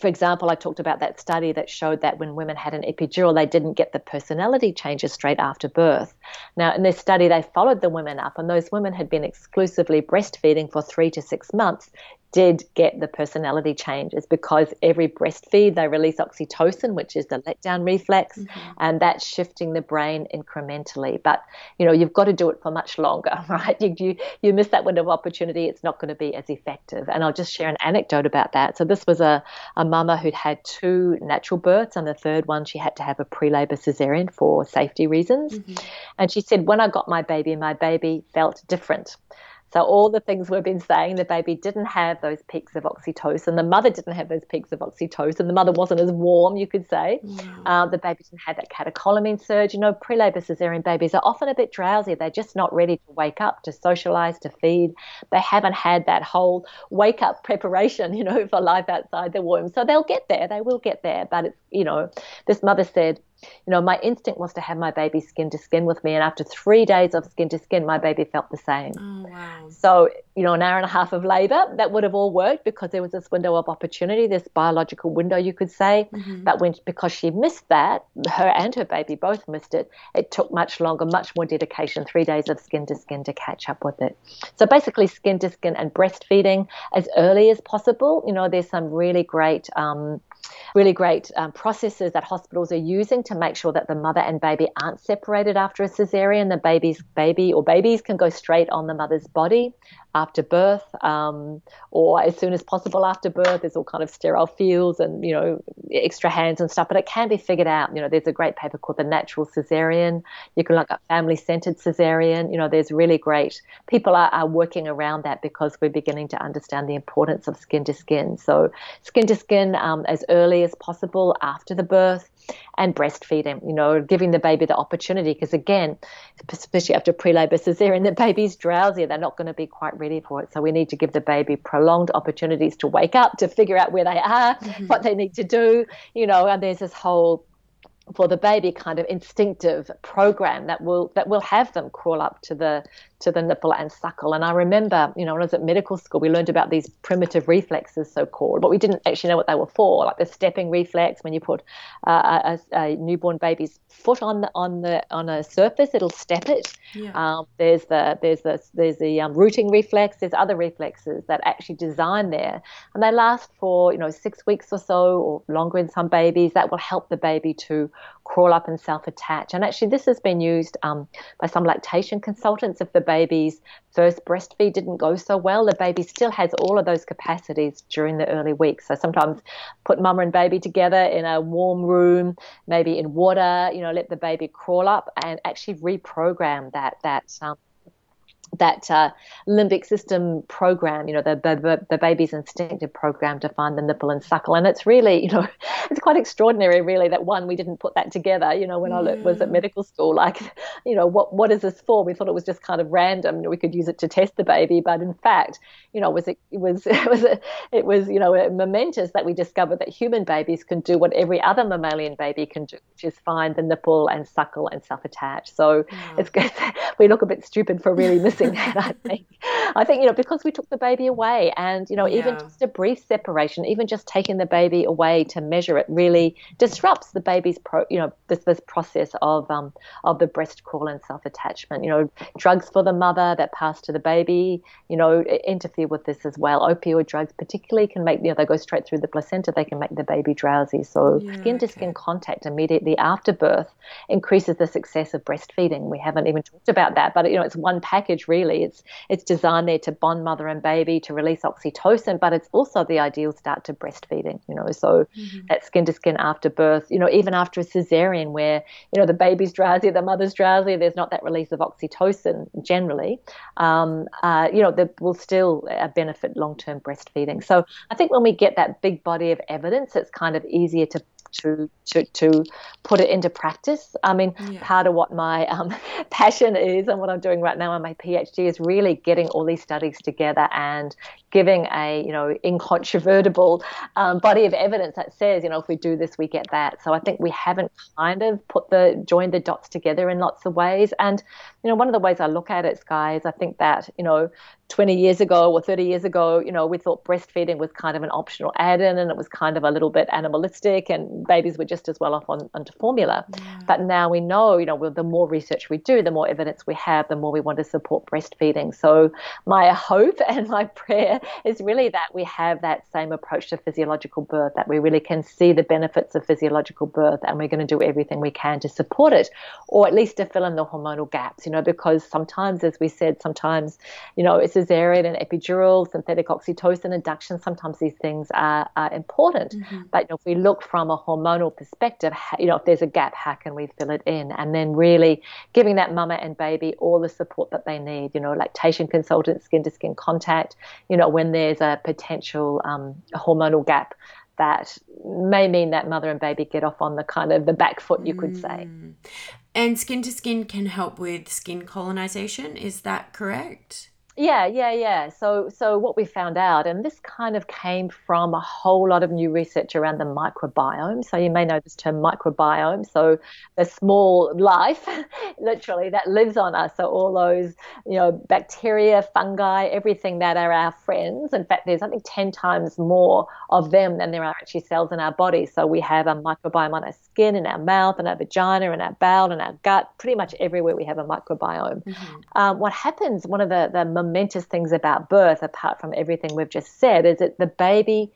[SPEAKER 2] for example, I talked about that study that showed that when women had an epidural, they didn't get the personality changes straight after birth. Now, in this study, they followed the women up, and those women had been exclusively breastfeeding for three to six months did get the personality changes because every breastfeed they release oxytocin, which is the letdown reflex, mm-hmm. and that's shifting the brain incrementally. But you know, you've got to do it for much longer, right? You you, you miss that window of opportunity, it's not going to be as effective. And I'll just share an anecdote about that. So this was a, a mama who'd had two natural births, and the third one she had to have a pre-labor cesarean for safety reasons. Mm-hmm. And she said, when I got my baby, my baby felt different. So all the things we've been saying, the baby didn't have those peaks of oxytocin. The mother didn't have those peaks of oxytocin. The mother wasn't as warm, you could say. Uh, the baby didn't have that catecholamine surge. You know, pre-labor cesarean babies are often a bit drowsy. They're just not ready to wake up, to socialize, to feed. They haven't had that whole wake up preparation, you know, for life outside the womb. So they'll get there. They will get there. But it's, you know, this mother said, you know, my instinct was to have my baby skin to skin with me. And after three days of skin to skin, my baby felt the same.
[SPEAKER 1] Oh, wow.
[SPEAKER 2] So, you know, an hour and a half of labor, that would have all worked because there was this window of opportunity, this biological window, you could say. Mm-hmm. But when, because she missed that, her and her baby both missed it, it took much longer, much more dedication, three days of skin to skin to catch up with it. So basically, skin to skin and breastfeeding as early as possible. You know, there's some really great, um, really great um, processes that hospitals are using to make sure that the mother and baby aren't separated after a cesarean. The baby's baby or babies can go straight on the mother's body after birth um, or as soon as possible after birth. There's all kind of sterile fields and you know extra hands and stuff, but it can be figured out. You know, there's a great paper called the Natural Cesarean. You can look up family-centered cesarean. You know, there's really great people are, are working around that because we're beginning to understand the importance of skin to skin. So skin to skin um, as early as possible after the birth and breastfeeding, you know, giving the baby the opportunity. Because again, especially after pre labor cesarean, the baby's drowsy. They're not going to be quite ready for it. So we need to give the baby prolonged opportunities to wake up, to figure out where they are, mm-hmm. what they need to do, you know, and there's this whole for the baby kind of instinctive program that will that will have them crawl up to the to the nipple and suckle. And I remember, you know, when I was at medical school, we learned about these primitive reflexes, so called, but we didn't actually know what they were for, like the stepping reflex. When you put uh, a, a, newborn baby's foot on the on the on a surface, it'll step it. Yeah. Um, there's the there's the there's the um, rooting reflex. There's other reflexes that actually design there, and they last for you know six weeks or so, or longer in some babies. That will help the baby to crawl up and self-attach. And actually, this has been used um, by some lactation consultants if the baby's first breastfeed didn't go so well. The baby still has all of those capacities during the early weeks. So sometimes put mama and baby together in a warm room, maybe in water. You know, let the baby crawl up and actually reprogram that that um, that uh, limbic system program, you know, the, the, the baby's instinctive program to find the nipple and suckle. And it's really, you know, it's quite extraordinary, really, that one, we didn't put that together, you know, when I was at medical school. Like, you know, what, what is this for? We thought it was just kind of random. We could use it to test the baby. But in fact, you know, was it, it was, it was, a, it was, you know, momentous that we discovered that human babies can do what every other mammalian baby can do, which is find the nipple and suckle and self attach. So it's good. we look a bit stupid for really missing that, I think. I think, you know, because we took the baby away and, you know, yeah. even just a brief separation, even just taking the baby away to measure it really disrupts the baby's, pro, you know, this, this process of, um, of the breast crawl and self-attachment. You know, drugs for the mother that pass to the baby, you know, interfere with this as well. Opioid drugs particularly can make, you know, they go straight through the placenta, they can make the baby drowsy. So yeah, skin to skin contact immediately after birth increases the success of breastfeeding. We haven't even talked about that, but, you know, it's one package really. It's, it's designed there to bond mother and baby to release oxytocin, but it's also the ideal start to breastfeeding, you know, so mm-hmm. that skin to skin after birth, you know, even after a cesarean where, you know, the baby's drowsy, the mother's drowsy, there's not that release of oxytocin generally, um, uh, you know, there will still uh, benefit long-term breastfeeding. So I think when we get that big body of evidence, it's kind of easier to to to to put it into practice. I mean, yeah. part of what my um, passion is and what I'm doing right now in my PhD is really getting all these studies together and giving a you know incontrovertible um, body of evidence that says you know if we do this we get that. So I think we haven't kind of put the joined the dots together in lots of ways. And you know one of the ways I look at it, Sky, is I think that you know 20 years ago or 30 years ago, you know, we thought breastfeeding was kind of an optional add-in and it was kind of a little bit animalistic and babies were just as well off on onto formula. Yeah. But now we know, you know, with the more research we do, the more evidence we have, the more we want to support breastfeeding. So my hope and my prayer is really that we have that same approach to physiological birth, that we really can see the benefits of physiological birth and we're going to do everything we can to support it or at least to fill in the hormonal gaps, you know, because sometimes, as we said, sometimes, you know, it's cesarean and epidural, synthetic oxytocin induction, sometimes these things are, are important. Mm-hmm. But you know, if we look from a hormonal perspective, you know, if there's a gap, how can we fill it in? And then really giving that mama and baby all the support that they need, you know, lactation consultant, skin to skin contact, you know, when there's a potential um, hormonal gap that may mean that mother and baby get off on the kind of the back foot, you could say. Mm.
[SPEAKER 1] And skin to skin can help with skin colonization. Is that correct?
[SPEAKER 2] Yeah, yeah, yeah. So, so what we found out, and this kind of came from a whole lot of new research around the microbiome. So you may know this term microbiome. So the small life, literally, that lives on us. So all those, you know, bacteria, fungi, everything that are our friends. In fact, there's I think ten times more of them than there are actually cells in our body. So we have a microbiome on our skin, in our mouth, in our vagina, in our bowel, in our gut. Pretty much everywhere we have a microbiome. Mm-hmm. Um, what happens? One of the the momentous things about birth, apart from everything we've just said, is that the baby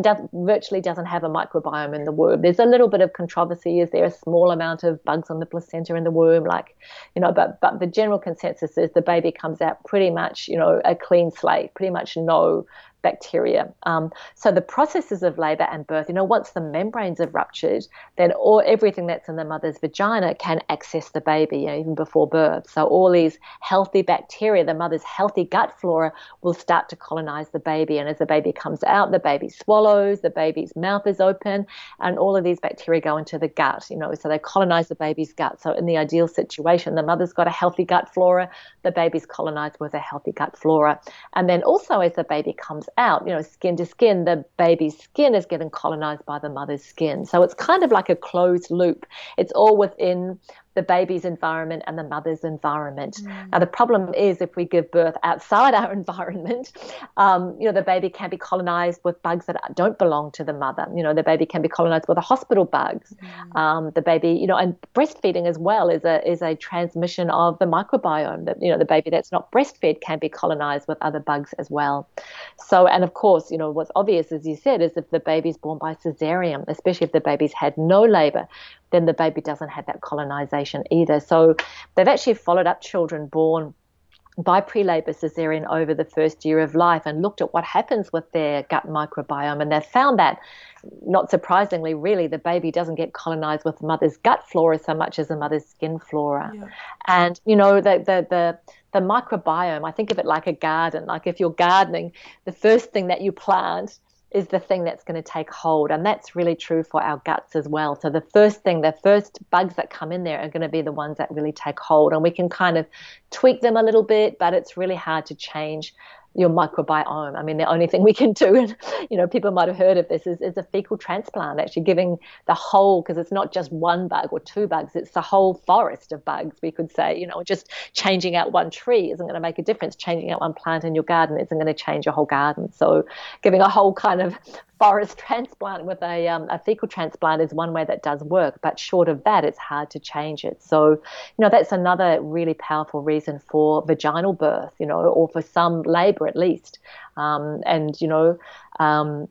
[SPEAKER 2] does, virtually doesn't have a microbiome in the womb. There's a little bit of controversy. Is there a small amount of bugs on the placenta in the womb? Like, you know, but but the general consensus is the baby comes out pretty much, you know, a clean slate, pretty much no bacteria. Um, so the processes of labor and birth, you know, once the membranes have ruptured, then all everything that's in the mother's vagina can access the baby, you know, even before birth. So all these healthy bacteria, the mother's healthy gut flora, will start to colonize the baby. And as the baby comes out, the baby swallows, the baby's mouth is open, and all of these bacteria go into the gut, you know, so they colonize the baby's gut. So in the ideal situation, the mother's got a healthy gut flora, the baby's colonized with a healthy gut flora. And then also as the baby comes out, you know, skin to skin, the baby's skin is getting colonized by the mother's skin. So it's kind of like a closed loop. It's all within the baby's environment and the mother's environment. Mm. Now, the problem is if we give birth outside our environment, um, you know, the baby can be colonized with bugs that don't belong to the mother. You know, the baby can be colonized with the hospital bugs. Mm. Um, the baby, you know, and breastfeeding as well is a is a transmission of the microbiome. That you know, the baby that's not breastfed can be colonized with other bugs as well. So, and of course, you know, what's obvious, as you said, is if the baby's born by cesarean, especially if the baby's had no labor, then the baby doesn't have that colonization either. So they've actually followed up children born by pre-labor cesarean over the first year of life and looked at what happens with their gut microbiome and they've found that not surprisingly really the baby doesn't get colonized with the mother's gut flora so much as the mother's skin flora yeah. and you know the, the the the microbiome i think of it like a garden like if you're gardening the first thing that you plant is the thing that's going to take hold. And that's really true for our guts as well. So the first thing, the first bugs that come in there are going to be the ones that really take hold. And we can kind of tweak them a little bit, but it's really hard to change your microbiome. I mean, the only thing we can do, and you know, people might have heard of this, is, is a fecal transplant, actually giving the whole, because it's not just one bug or two bugs, it's the whole forest of bugs, we could say. You know, just changing out one tree isn't going to make a difference. Changing out one plant in your garden isn't going to change your whole garden. So, giving a whole kind of forest transplant with a, um, a fecal transplant is one way that does work, but short of that, it's hard to change it. So, you know, that's another really powerful reason for vaginal birth, you know, or for some labor at least. Um, and, you know, um,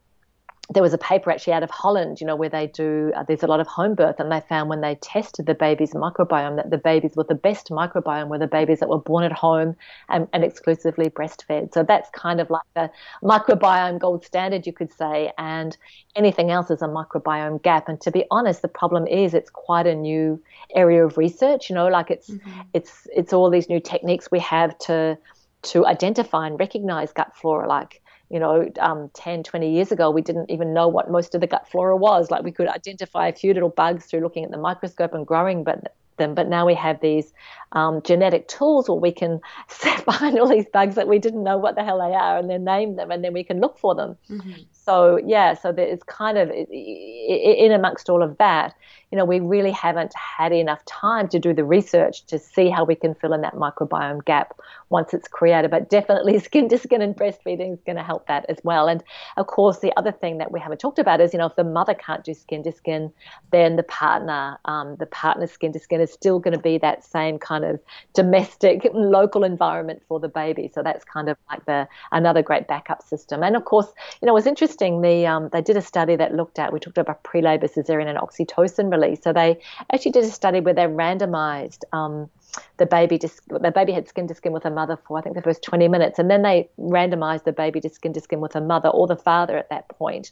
[SPEAKER 2] there was a paper actually out of Holland, you know, where they do, uh, there's a lot of home birth, and they found when they tested the baby's microbiome that the babies with the best microbiome were the babies that were born at home and, and exclusively breastfed. So that's kind of like the microbiome gold standard, you could say, and anything else is a microbiome gap. And to be honest, the problem is it's quite a new area of research, you know, like it's, mm-hmm. it's, it's all these new techniques we have to, to identify and recognize gut flora, like you know, um, 10, 20 years ago, we didn't even know what most of the gut flora was. Like we could identify a few little bugs through looking at the microscope and growing, but them. But now we have these um, genetic tools where we can find all these bugs that we didn't know what the hell they are and then name them and then we can look for them. Mm-hmm. So, yeah, so it's kind of in amongst all of that, you know, we really haven't had enough time to do the research to see how we can fill in that microbiome gap once it's created. But definitely skin to skin and breastfeeding is going to help that as well. And of course, the other thing that we haven't talked about is, you know, if the mother can't do skin to skin, then the partner, um, the partner's skin to skin is still going to be that same kind of domestic, local environment for the baby. So that's kind of like the another great backup system. And of course, you know, it was interesting. The um, they did a study that looked at we talked about pre-labor cesarean and oxytocin release. So they actually did a study where they randomized. Um, the baby to, the baby had skin to skin with a mother for I think the first 20 minutes, and then they randomized the baby to skin to skin with a mother or the father at that point,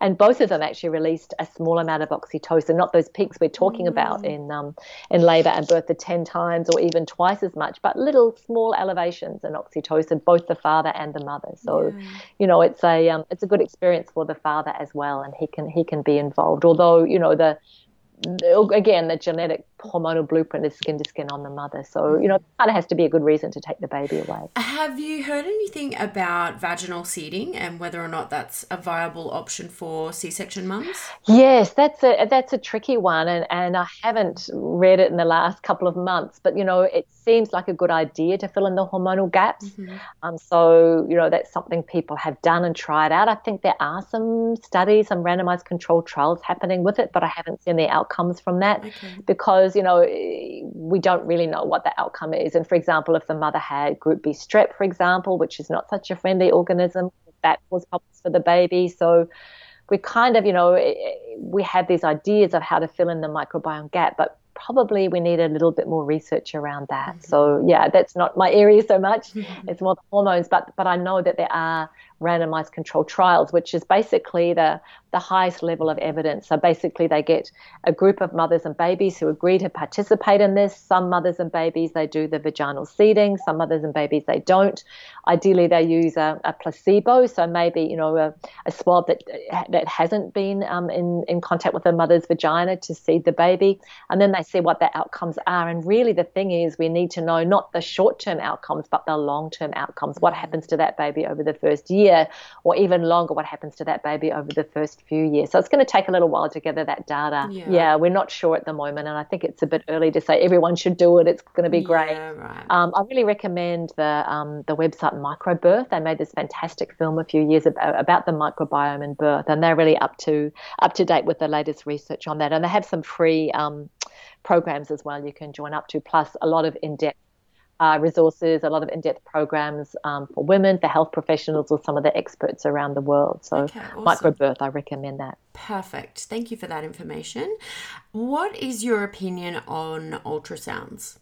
[SPEAKER 2] and both of them actually released a small amount of oxytocin, not those peaks we're talking mm. about in um, in labour and birth, the 10 times or even twice as much, but little small elevations in oxytocin, both the father and the mother. So, yeah. you know, it's a um, it's a good experience for the father as well, and he can he can be involved. Although you know the again the genetic hormonal blueprint is skin to skin on the mother. So, you know, it kind of has to be a good reason to take the baby away.
[SPEAKER 1] Have you heard anything about vaginal seeding and whether or not that's a viable option for C-section mums?
[SPEAKER 2] Yes, that's a that's a tricky one and, and I haven't read it in the last couple of months, but you know, it seems like a good idea to fill in the hormonal gaps. Mm-hmm. Um, so, you know, that's something people have done and tried out. I think there are some studies, some randomized controlled trials happening with it, but I haven't seen the outcomes from that okay. because, you know, we don't really know what the outcome is. And for example, if the mother had group B strep, for example, which is not such a friendly organism, that cause problems for the baby. So we kind of, you know, we have these ideas of how to fill in the microbiome gap, but probably we need a little bit more research around that. Mm-hmm. So yeah, that's not my area so much. Mm-hmm. It's more the hormones, but but I know that there are randomized controlled trials, which is basically the the highest level of evidence. So basically, they get a group of mothers and babies who agree to participate in this. Some mothers and babies they do the vaginal seeding. Some mothers and babies they don't. Ideally, they use a, a placebo, so maybe you know a, a swab that that hasn't been um, in in contact with the mother's vagina to seed the baby, and then they see what the outcomes are. And really, the thing is, we need to know not the short term outcomes, but the long term outcomes. What happens to that baby over the first year, or even longer? What happens to that baby over the first few years. So it's going to take a little while to gather that data. Yeah. yeah. we're not sure at the moment, and I think it's a bit early to say everyone should do it. It's going to be great. Yeah, right. um, I really recommend the um, the website Microbirth. They made this fantastic film a few years about, about the microbiome and birth, and they're really up to up to date with the latest research on that. And they have some free um, programs as well you can join up to, plus a lot of in depth uh, resources, a lot of in-depth programs um, for women, for health professionals, or some of the experts around the world. So, okay, awesome. microbirth, I recommend that.
[SPEAKER 1] Perfect. Thank you for that information. What is your opinion on ultrasounds?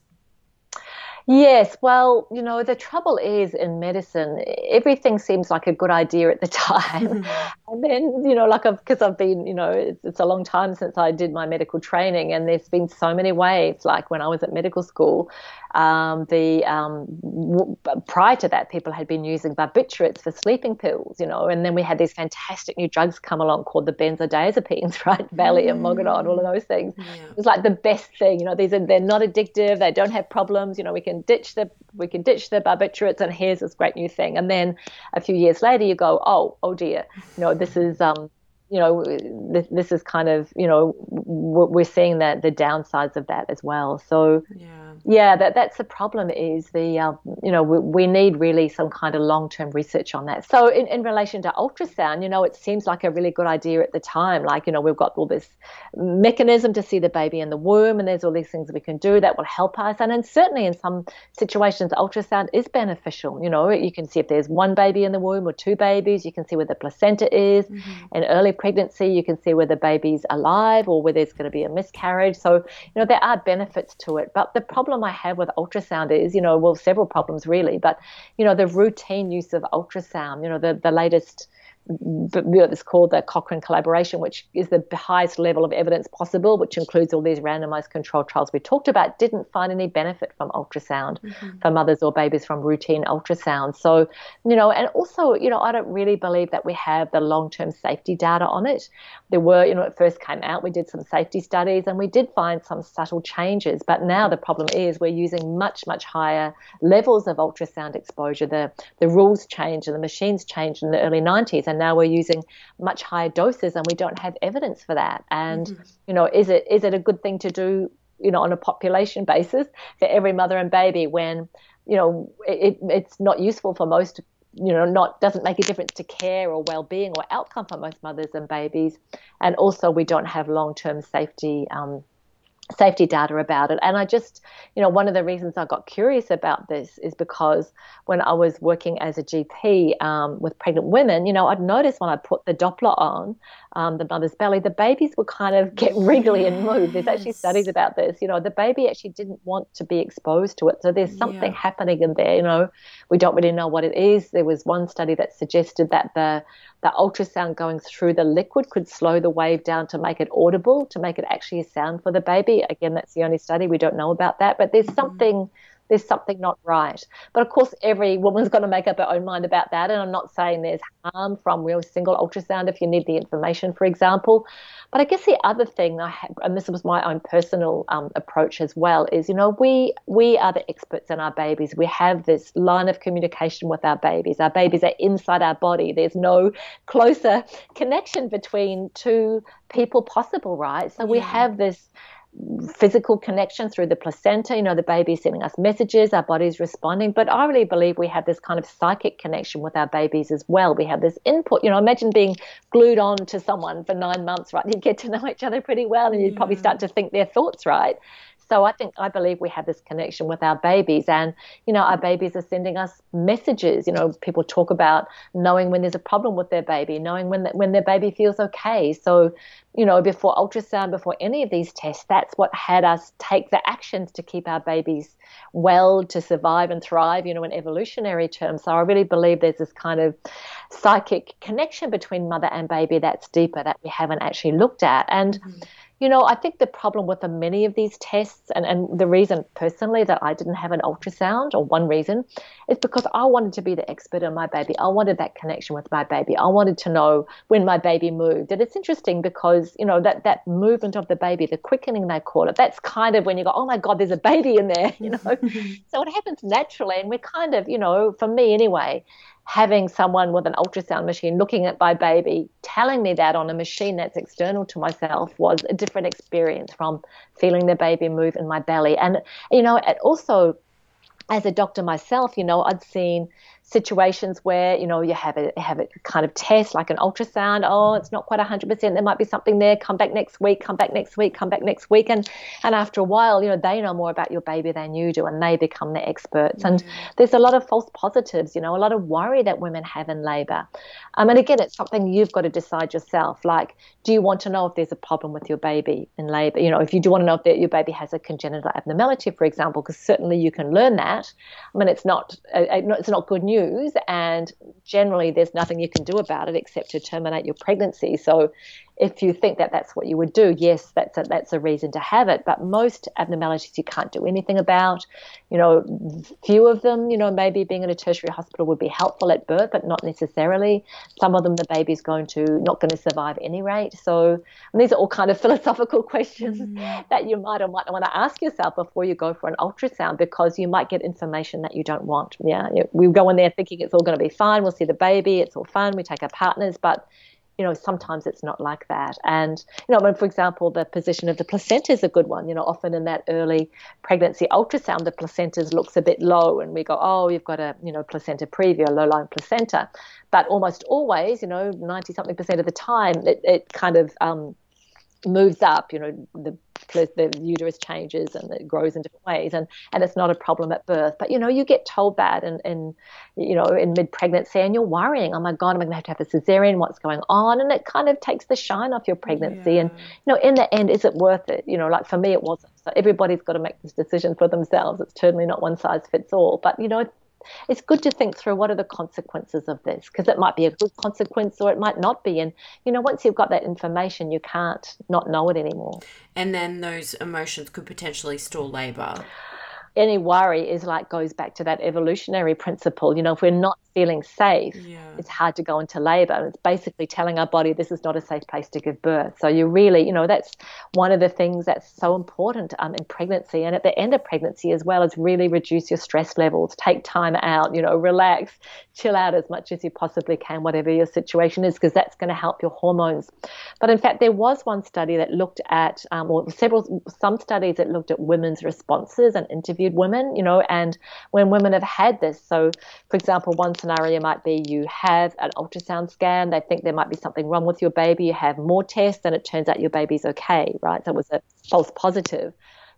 [SPEAKER 2] Yes, well, you know, the trouble is in medicine, everything seems like a good idea at the time. Mm-hmm. and then, you know, like because I've, I've, been, you know, it's, it's, a long time since I did my medical training, and there's been so many waves. Like when I was at medical school, um, the um, w- prior to that, people had been using barbiturates for sleeping pills, you know, and then we had these fantastic new drugs come along called the benzodiazepines, right? Valium, mm. Mogadon, all of those things. Yeah. It was like the best thing, you know. These are they're not addictive, they don't have problems, you know. We can ditch the we can ditch the barbiturates, and here's this great new thing. And then a few years later, you go, oh, oh dear, you know, this is um, you know, this, this is kind of, you know, we're seeing that the downsides of that as well. So, yeah, yeah that that's the problem is the, uh, you know, we, we, need really some kind of long term research on that. So, in, in relation to ultrasound, you know, it seems like a really good idea at the time. Like, you know, we've got all this mechanism to see the baby in the womb, and there's all these things we can do that will help us. And then certainly in some situations, ultrasound is beneficial. You know, you can see if there's one baby in the womb or two babies, you can see where the placenta is, mm-hmm. and early pregnancy, you can see whether the baby's alive or whether it's going to be a miscarriage. So, you know, there are benefits to it. But the problem I have with ultrasound is, you know, well, several problems really, but, you know, the routine use of ultrasound, you know, the, the latest it's called the Cochrane collaboration, which is the highest level of evidence possible, which includes all these randomized controlled trials we talked about, didn't find any benefit from ultrasound mm-hmm. for mothers or babies from routine ultrasound. So, you know, and also, you know, I don't really believe that we have the long term safety data on it. There were, you know, it first came out, we did some safety studies and we did find some subtle changes. But now the problem is we're using much, much higher levels of ultrasound exposure. The, the rules changed and the machines changed in the early 90s and now we're using much higher doses and we don't have evidence for that and mm-hmm. you know is it is it a good thing to do you know on a population basis for every mother and baby when you know it, it's not useful for most you know not doesn't make a difference to care or well-being or outcome for most mothers and babies and also we don't have long-term safety um, safety data about it. And I just, you know, one of the reasons I got curious about this is because when I was working as a GP um, with pregnant women, you know, I'd notice when I put the Doppler on um, the mother's belly, the babies would kind of get wriggly and move. There's actually studies about this. You know, the baby actually didn't want to be exposed to it. So there's something yeah. happening in there. You know, we don't really know what it is. There was one study that suggested that the the ultrasound going through the liquid could slow the wave down to make it audible, to make it actually a sound for the baby. Again, that's the only study. We don't know about that. But there's mm-hmm. something there's something not right. But of course, every woman's got to make up her own mind about that. And I'm not saying there's harm from real single ultrasound if you need the information, for example. But I guess the other thing I had, and this was my own personal um, approach as well, is you know we we are the experts in our babies. We have this line of communication with our babies. Our babies are inside our body. There's no closer connection between two people possible, right? So yeah. we have this physical connection through the placenta. You know, the baby is sending us messages, our body's responding. But I really believe we have this kind of psychic connection with our babies as well. We have this input. You know, imagine being glued on to someone for nine months, right? You get to know each other pretty well and you'd probably start to think their thoughts, right? So I think I believe we have this connection with our babies, and you know our babies are sending us messages. You know, people talk about knowing when there's a problem with their baby, knowing when when their baby feels okay. So you know, before ultrasound, before any of these tests, that's what had us take the actions to keep our babies well, to survive and thrive, you know, in evolutionary terms. So I really believe there's this kind of psychic connection between mother and baby that's deeper that we haven't actually looked at. And mm-hmm you know, I think the problem with the many of these tests, and, and the reason personally that I didn't have an ultrasound, or one reason, is because I wanted to be the expert on my baby. I wanted that connection with my baby. I wanted to know when my baby moved. And it's interesting because, you know, that, that movement of the baby, the quickening they call it, that's kind of when you go, oh my God, there's a baby in there, you know. Mm-hmm. so it happens naturally. And we're kind of, you know, for me anyway, having someone with an ultrasound machine looking at my baby, telling me that on a machine that's external to myself was a different experience from feeling the baby move in my belly. And, you know, it also, as a doctor myself, you know, I'd seen situations where you know you have a have a kind of test like an ultrasound oh it's not quite 100% there might be something there. Come back next week come back next week come back next week. And and after a while you know they know more about your baby than you do and they become the experts. Mm-hmm. and there's a lot of false positives you know a lot of worry that women have in labor. Um, and again it's something you've got to decide yourself. Like do you want to know if there's a problem with your baby in labor? You know if you do want to know if your baby has a congenital abnormality for example because certainly you can learn that. I mean it's not uh, it's not good news news, and generally there's nothing you can do about it except to terminate your pregnancy. So if you think that that's what you would do, yes, that's a, that's a reason to have it. But most abnormalities you can't do anything about. You know, few of them, you know, maybe being in a tertiary hospital would be helpful at birth, but not necessarily. Some of them, the baby's going to not going to survive at any rate. So these are all kind of philosophical questions mm. that you might or might not want to ask yourself before you go for an ultrasound, because you might get information that you don't want. Yeah, we go in there thinking it's all going to be fine. We'll see the baby. It's all fun. We take our partners, but you know, sometimes it's not like that. And, you know, when, for example, the position of the placenta is a good one. You know, often in that early pregnancy ultrasound, the placenta looks a bit low and we go, oh, you've got a, you know, placenta previa, low lying placenta. But almost always, you know, 90 something percent of the time, it, it kind of um, moves up, you know, the the uterus changes and it grows in different ways and and it's not a problem at birth. But you know you get told that in, in you know in mid pregnancy and you're worrying oh my god am i going to have to have a cesarean what's going on? And it kind of takes the shine off your pregnancy yeah. and you know in the end is it worth it? You know like for me it wasn't. So everybody's got to make this decision for themselves. It's certainly not one size fits all. But you know it's good to think through what are the consequences of this because it might be a good consequence or it might not be. And you know once you've got that information you can't not know it anymore.
[SPEAKER 1] And then those emotions could potentially stall labor.
[SPEAKER 2] Any worry is like goes back to that evolutionary principle. You know if we're not feeling safe, yeah. it's hard to go into labor. It's basically telling our body this is not a safe place to give birth. So you really, you know, that's one of the things that's so important um, in pregnancy and at the end of pregnancy as well is really reduce your stress levels, take time out, you know, relax, chill out as much as you possibly can, whatever your situation is, because that's going to help your hormones. But in fact, there was one study that looked at, um, or several, some studies that looked at women's responses and interviewed women, you know, and when women have had this. So, for example, one scenario might be you have an ultrasound scan, they think there might be something wrong with your baby, you have more tests, and it turns out your baby's okay, right? So it was a false positive.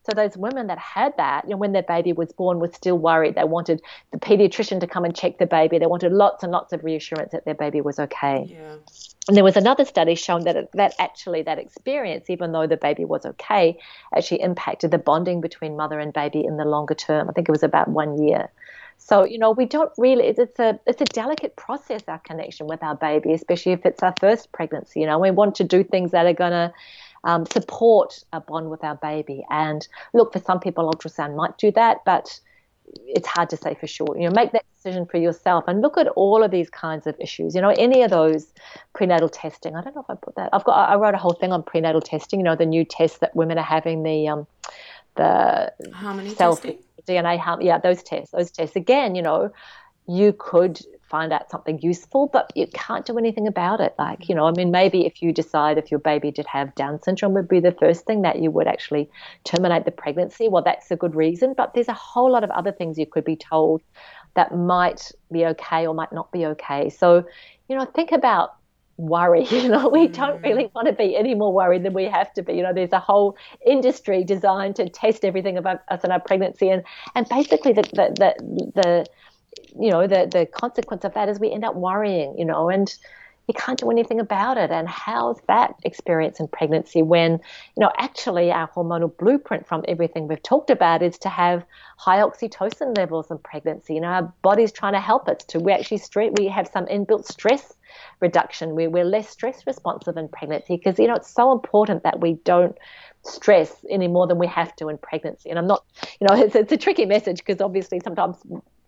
[SPEAKER 2] So those women that had that, you know, when their baby was born, were still worried. They wanted the pediatrician to come and check the baby. They wanted lots and lots of reassurance that their baby was okay. Yeah. And there was another study showing that that actually that experience, even though the baby was okay, actually impacted the bonding between mother and baby in the longer term. I think it was about one year. So you know, we don't really. It's a it's a delicate process our connection with our baby, especially if it's our first pregnancy. You know, we want to do things that are to um, support a bond with our baby. And look, for some people, ultrasound might do that, but it's hard to say for sure. You know, make that decision for yourself and look at all of these kinds of issues. You know, any of those prenatal testing. I don't know if I put that. I've got. I wrote a whole thing on prenatal testing. You know, the new tests that women are having. The um, the
[SPEAKER 1] harmony self testing?
[SPEAKER 2] DNA harm. Yeah, those tests. Those tests. Again, you know, you could find out something useful, but you can't do anything about it. Like, you know, I mean, maybe if you decide if your baby did have Down syndrome would be the first thing that you would actually terminate the pregnancy. Well, that's a good reason, but there's a whole lot of other things you could be told that might be okay or might not be okay. So, you know, think about worry. You know, we don't mm. really want to be any more worried than we have to be. You know, there's a whole industry designed to test everything about us and our pregnancy, and and basically the the the, the you know the the consequence of that is we end up worrying. You know, and you can't do anything about it. And how's that experience in pregnancy when, you know, actually our hormonal blueprint from everything we've talked about is to have high oxytocin levels in pregnancy. You know, our body's trying to help us to. We actually stress, we have some inbuilt stress reduction. We, we're less stress responsive in pregnancy because, you know, it's so important that we don't stress any more than we have to in pregnancy. And I'm not, you know, it's, it's a tricky message because obviously sometimes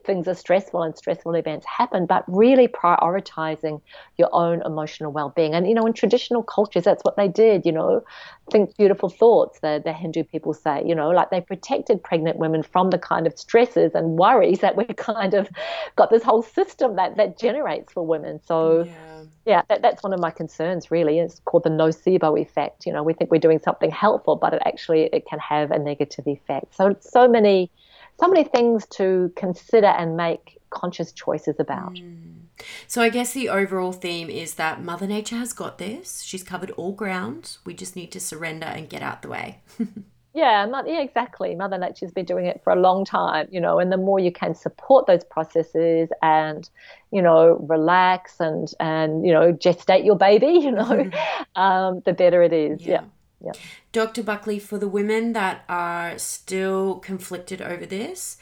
[SPEAKER 2] things are stressful and stressful events happen, but really prioritizing your own emotional well being. And, you know, in traditional cultures, that's what they did, you know, think beautiful thoughts, the, the Hindu people say, you know, like they protected pregnant women from the kind of stresses and worries that we kind of got this whole system that, that generates for women. So, yeah yeah, that, that's one of my concerns. Really, it's called the nocebo effect. You know, we think we're doing something helpful, but it actually it can have a negative effect. So, so many so many things to consider and make conscious choices about. Mm.
[SPEAKER 1] So I guess the overall theme is that Mother Nature has got this. She's covered all ground. We just need to surrender and get out the way.
[SPEAKER 2] yeah, yeah, exactly. Mother Nature's been doing it for a long time, you know, and the more you can support those processes and, you know, relax and and you know, gestate your baby, you know, mm-hmm. um, the better it is. yeah. yeah. Yeah.
[SPEAKER 1] Dr. Buckley, for the women that are still conflicted over this,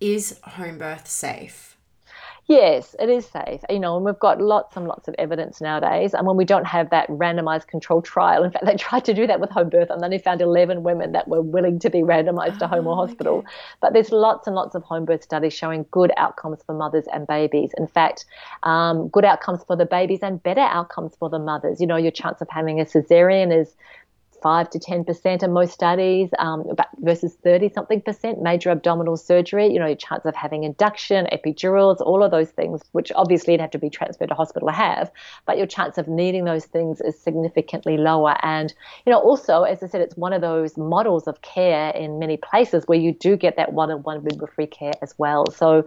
[SPEAKER 1] is home birth safe?
[SPEAKER 2] Yes, it is safe. You know, and we've got lots and lots of evidence nowadays. And when we don't have that randomized controlled trial, in fact, they tried to do that with home birth and then they found 11 women that were willing to be randomized to home or oh, hospital. Okay. But there's lots and lots of home birth studies showing good outcomes for mothers and babies. In fact, um, good outcomes for the babies and better outcomes for the mothers. You know, your chance of having a cesarean is five to ten percent in most studies, um, versus thirty something percent major abdominal surgery. You know, your chance of having induction, epidurals, all of those things, which obviously you'd have to be transferred to hospital to have, but your chance of needing those things is significantly lower. And you know, also as I said, it's one of those models of care in many places where you do get that one-on-one midwifery care as well. So,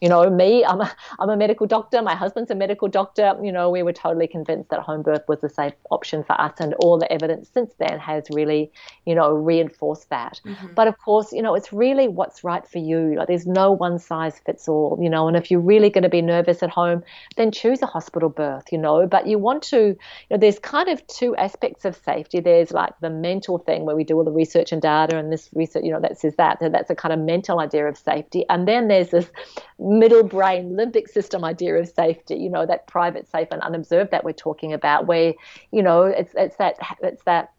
[SPEAKER 2] you know, me, I'm a, I'm a medical doctor. My husband's a medical doctor. You know, we were totally convinced that home birth was a safe option for us, and all the evidence since then has really, you know, reinforced that. Mm-hmm. But of course, you know, it's really what's right for you. Like, there's no one size fits all, you know, and if you're really going to be nervous at home, then choose a hospital birth, you know. But you want to, you know, there's kind of two aspects of safety. There's like the mental thing where we do all the research and data, and this research, you know, that says that. That's a kind of mental idea of safety. And then there's this middle brain limbic system idea of safety, you know, that private, safe, and unobserved that we're talking about, where, you know, it's it's that it's that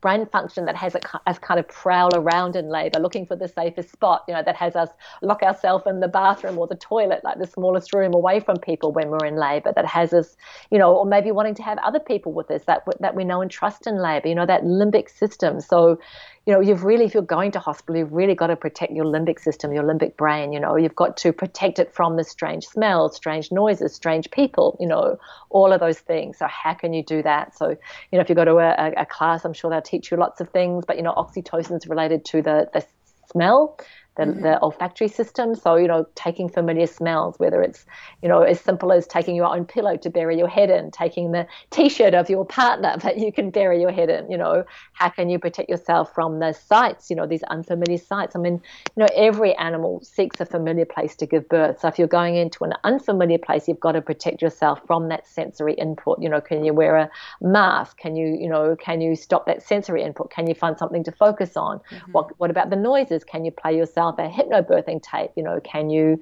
[SPEAKER 2] brain function that has us kind of prowl around in labor looking for the safest spot you know that has us lock ourselves in the bathroom or the toilet like the smallest room away from people when we're in labor that has us you know or maybe wanting to have other people with us that that we know and trust in labor you know that limbic system. So you know, you've really, if you're going to hospital, you've really got to protect your limbic system, your limbic brain. You know, you've got to protect it from the strange smells, strange noises, strange people. You know, all of those things. So how can you do that? So, you know, if you go to a, a class, I'm sure they'll teach you lots of things. But you know, oxytocin is related to the the smell the, mm-hmm. the olfactory system. So, you know, taking familiar smells, whether it's, you know, as simple as taking your own pillow to bury your head in, taking the t shirt of your partner that you can bury your head in, you know, how can you protect yourself from the sights, you know, these unfamiliar sights? I mean, you know, every animal seeks a familiar place to give birth. So if you're going into an unfamiliar place, you've got to protect yourself from that sensory input. You know, can you wear a mask? Can you, you know, can you stop that sensory input? Can you find something to focus on? Mm-hmm. What, what about the noises? Can you play yourself? Yourself a hypnobirthing tape. You know, can you,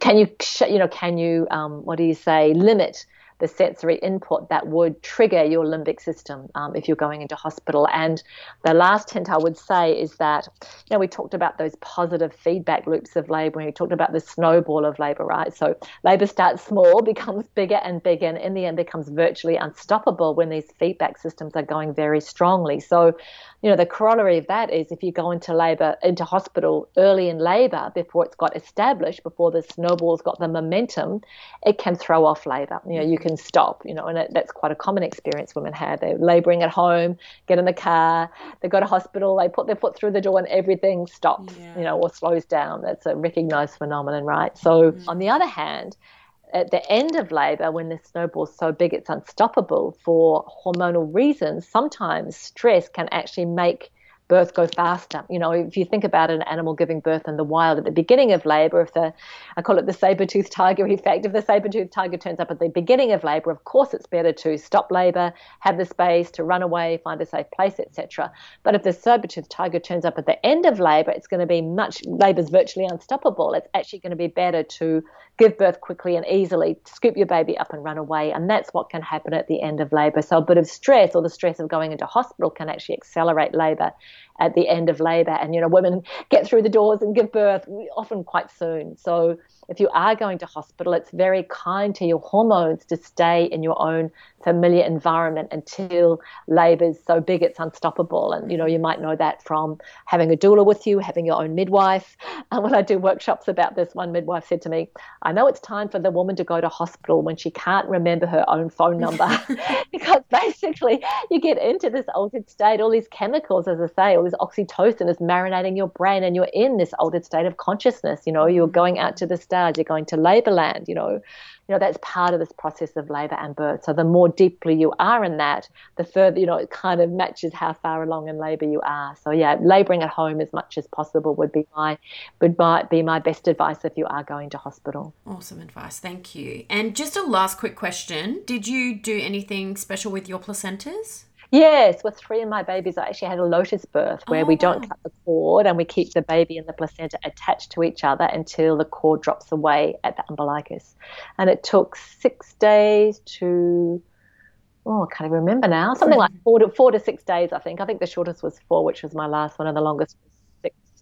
[SPEAKER 2] can you, you know, can you, um, what do you say, limit the sensory input that would trigger your limbic system um, if you're going into hospital. And the last hint I would say is that, you know, we talked about those positive feedback loops of labor. We talked about the snowball of labor, right? So labor starts small, becomes bigger and bigger, and in the end becomes virtually unstoppable when these feedback systems are going very strongly. So you know, the corollary of that is if you go into labor, into hospital early in labor before it's got established, before the snowball's got the momentum, it can throw off labor. You know, you can stop, you know, and it, that's quite a common experience women have. They're laboring at home, get in the car, they go to hospital, they put their foot through the door and everything stops, yeah. you know, or slows down. That's a recognized phenomenon, right? So, mm-hmm. on the other hand, at the end of labor, when the snowball's so big it's unstoppable for hormonal reasons, sometimes stress can actually make birth go faster. You know, if you think about an animal giving birth in the wild at the beginning of labor, if the, I call it the saber-toothed tiger effect, if the saber-toothed tiger turns up at the beginning of labor, of course it's better to stop labor, have the space to run away, find a safe place, etc. But if the saber-toothed tiger turns up at the end of labor, it's going to be much, labor's virtually unstoppable. It's actually going to be better to give birth quickly and easily, scoop your baby up and run away. And that's what can happen at the end of labor. So a bit of stress or the stress of going into hospital can actually accelerate labor at the end of labor. And, you know, women get through the doors and give birth often quite soon. So if you are going to hospital, it's very kind to your hormones to stay in your own familiar environment until labor is so big it's unstoppable. And you know, you might know that from having a doula with you, having your own midwife. And when I do workshops about this, one midwife said to me, I know it's time for the woman to go to hospital when she can't remember her own phone number. because basically you get into this altered state, all these chemicals, as I say, all this oxytocin is marinating your brain and you're in this altered state of consciousness. You know, you're mm-hmm. going out to the you're going to labor land, you know. You know that's part of this process of labor and birth. So the more deeply you are in that the further you know it kind of matches how far along in labor you are. So yeah laboring at home as much as possible would be my would be my best advice if you are going to hospital.
[SPEAKER 1] Awesome advice. Thank you. And just a last quick question. Did you do anything special with your placentas
[SPEAKER 2] Yes, with three of my babies, I actually had a lotus birth where oh, we don't wow. cut the cord and we keep the baby and the placenta attached to each other until the cord drops away at the umbilicus. And it took six days to, oh, I can't even remember now, something like four to, four to six days, I think. I think the shortest was four, which was my last one, and the longest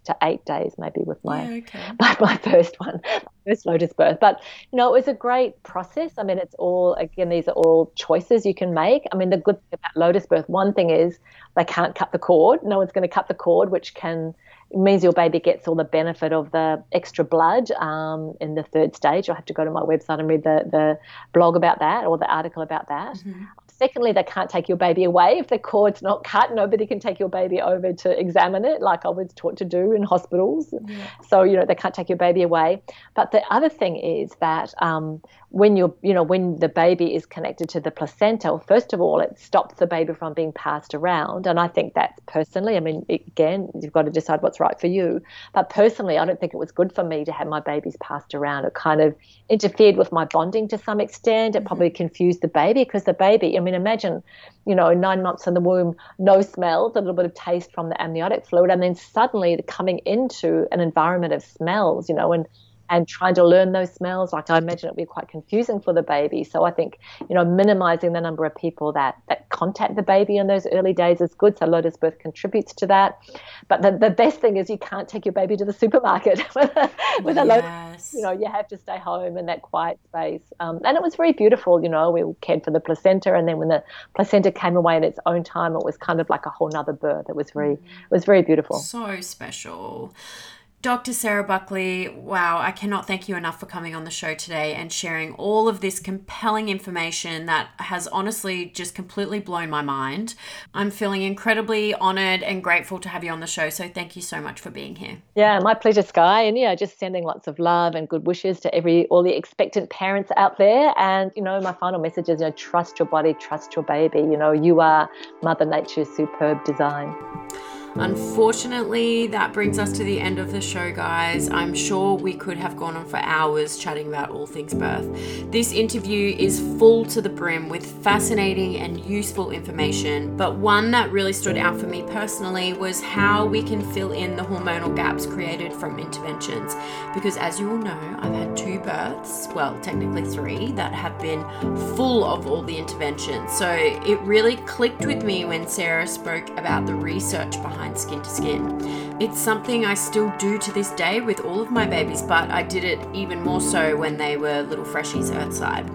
[SPEAKER 2] to eight days maybe with my yeah, okay. my, my first one, my first Lotus birth. But you know, it was a great process. I mean, it's all again, these are all choices you can make. I mean, the good thing about Lotus birth, one thing is they can't cut the cord. No one's going to cut the cord, which can means your baby gets all the benefit of the extra blood um, in the third stage. i'll have to go to my website and read the, the blog about that or the article about that. Mm-hmm. Secondly, they can't take your baby away. If the cord's not cut, nobody can take your baby over to examine it, like I was taught to do in hospitals. Yeah. So, you know, they can't take your baby away. But the other thing is that um, when you're, you know, when the baby is connected to the placenta, well, first of all, it stops the baby from being passed around. And I think that's personally, I mean, again, you've got to decide what's right for you. But personally, I don't think it was good for me to have my babies passed around. It kind of interfered with my bonding to some extent. It mm-hmm. probably confused the baby because the baby, mean, imagine, you know, nine months in the womb, no smells, a little bit of taste from the amniotic fluid, and then suddenly coming into an environment of smells, you know, and and trying to learn those smells. Like I imagine it would be quite confusing for the baby. So I think, you know, minimizing the number of people that, that contact the baby in those early days is good. So Lotus Birth contributes to that. But the, the best thing is you can't take your baby to the supermarket with a, with a yes. Lotus, you know, you have to stay home in that quiet space. Um, and it was very beautiful, you know, we cared for the placenta. And then when the placenta came away in its own time, it was kind of like a whole nother birth. It was very, mm. it was very beautiful.
[SPEAKER 1] So special. Dr. Sarah Buckley, wow, I cannot thank you enough for coming on the show today and sharing all of this compelling information that has honestly just completely blown my mind. I'm feeling incredibly honored and grateful to have you on the show. So thank you so much for being here.
[SPEAKER 2] Yeah, my pleasure, Sky. And yeah, just sending lots of love and good wishes to every all the expectant parents out there. And you know, my final message is you know, trust your body, trust your baby. You know, you are Mother Nature's superb design.
[SPEAKER 1] Unfortunately, that brings us to the end of the show, guys. I'm sure we could have gone on for hours chatting about all things birth. This interview is full to the brim with fascinating and useful information, but one that really stood out for me personally was how we can fill in the hormonal gaps created from interventions. Because as you all know, I've had two births, well, technically three, that have been full of all the interventions. So it really clicked with me when Sarah spoke about the research behind behind skin to skin. It's something I still do to this day with all of my babies, but I did it even more so when they were little freshies earthside.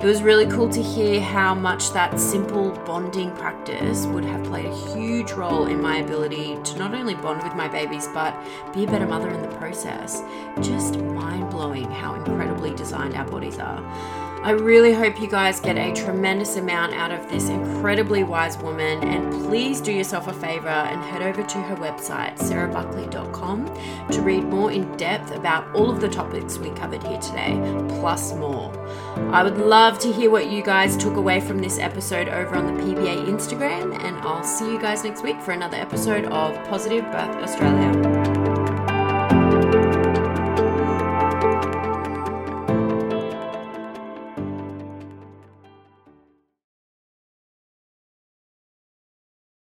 [SPEAKER 1] It was really cool to hear how much that simple bonding practice would have played a huge role in my ability to not only bond with my babies, but be a better mother in the process. Just mind blowing how incredibly designed our bodies are. I really hope you guys get a tremendous amount out of this incredibly wise woman. And please do yourself a favor and head over to her website, sarahbuckley.com, to read more in depth about all of the topics we covered here today, plus more. I would love to hear what you guys took away from this episode over on the PBA Instagram, and I'll see you guys next week for another episode of Positive Birth Australia.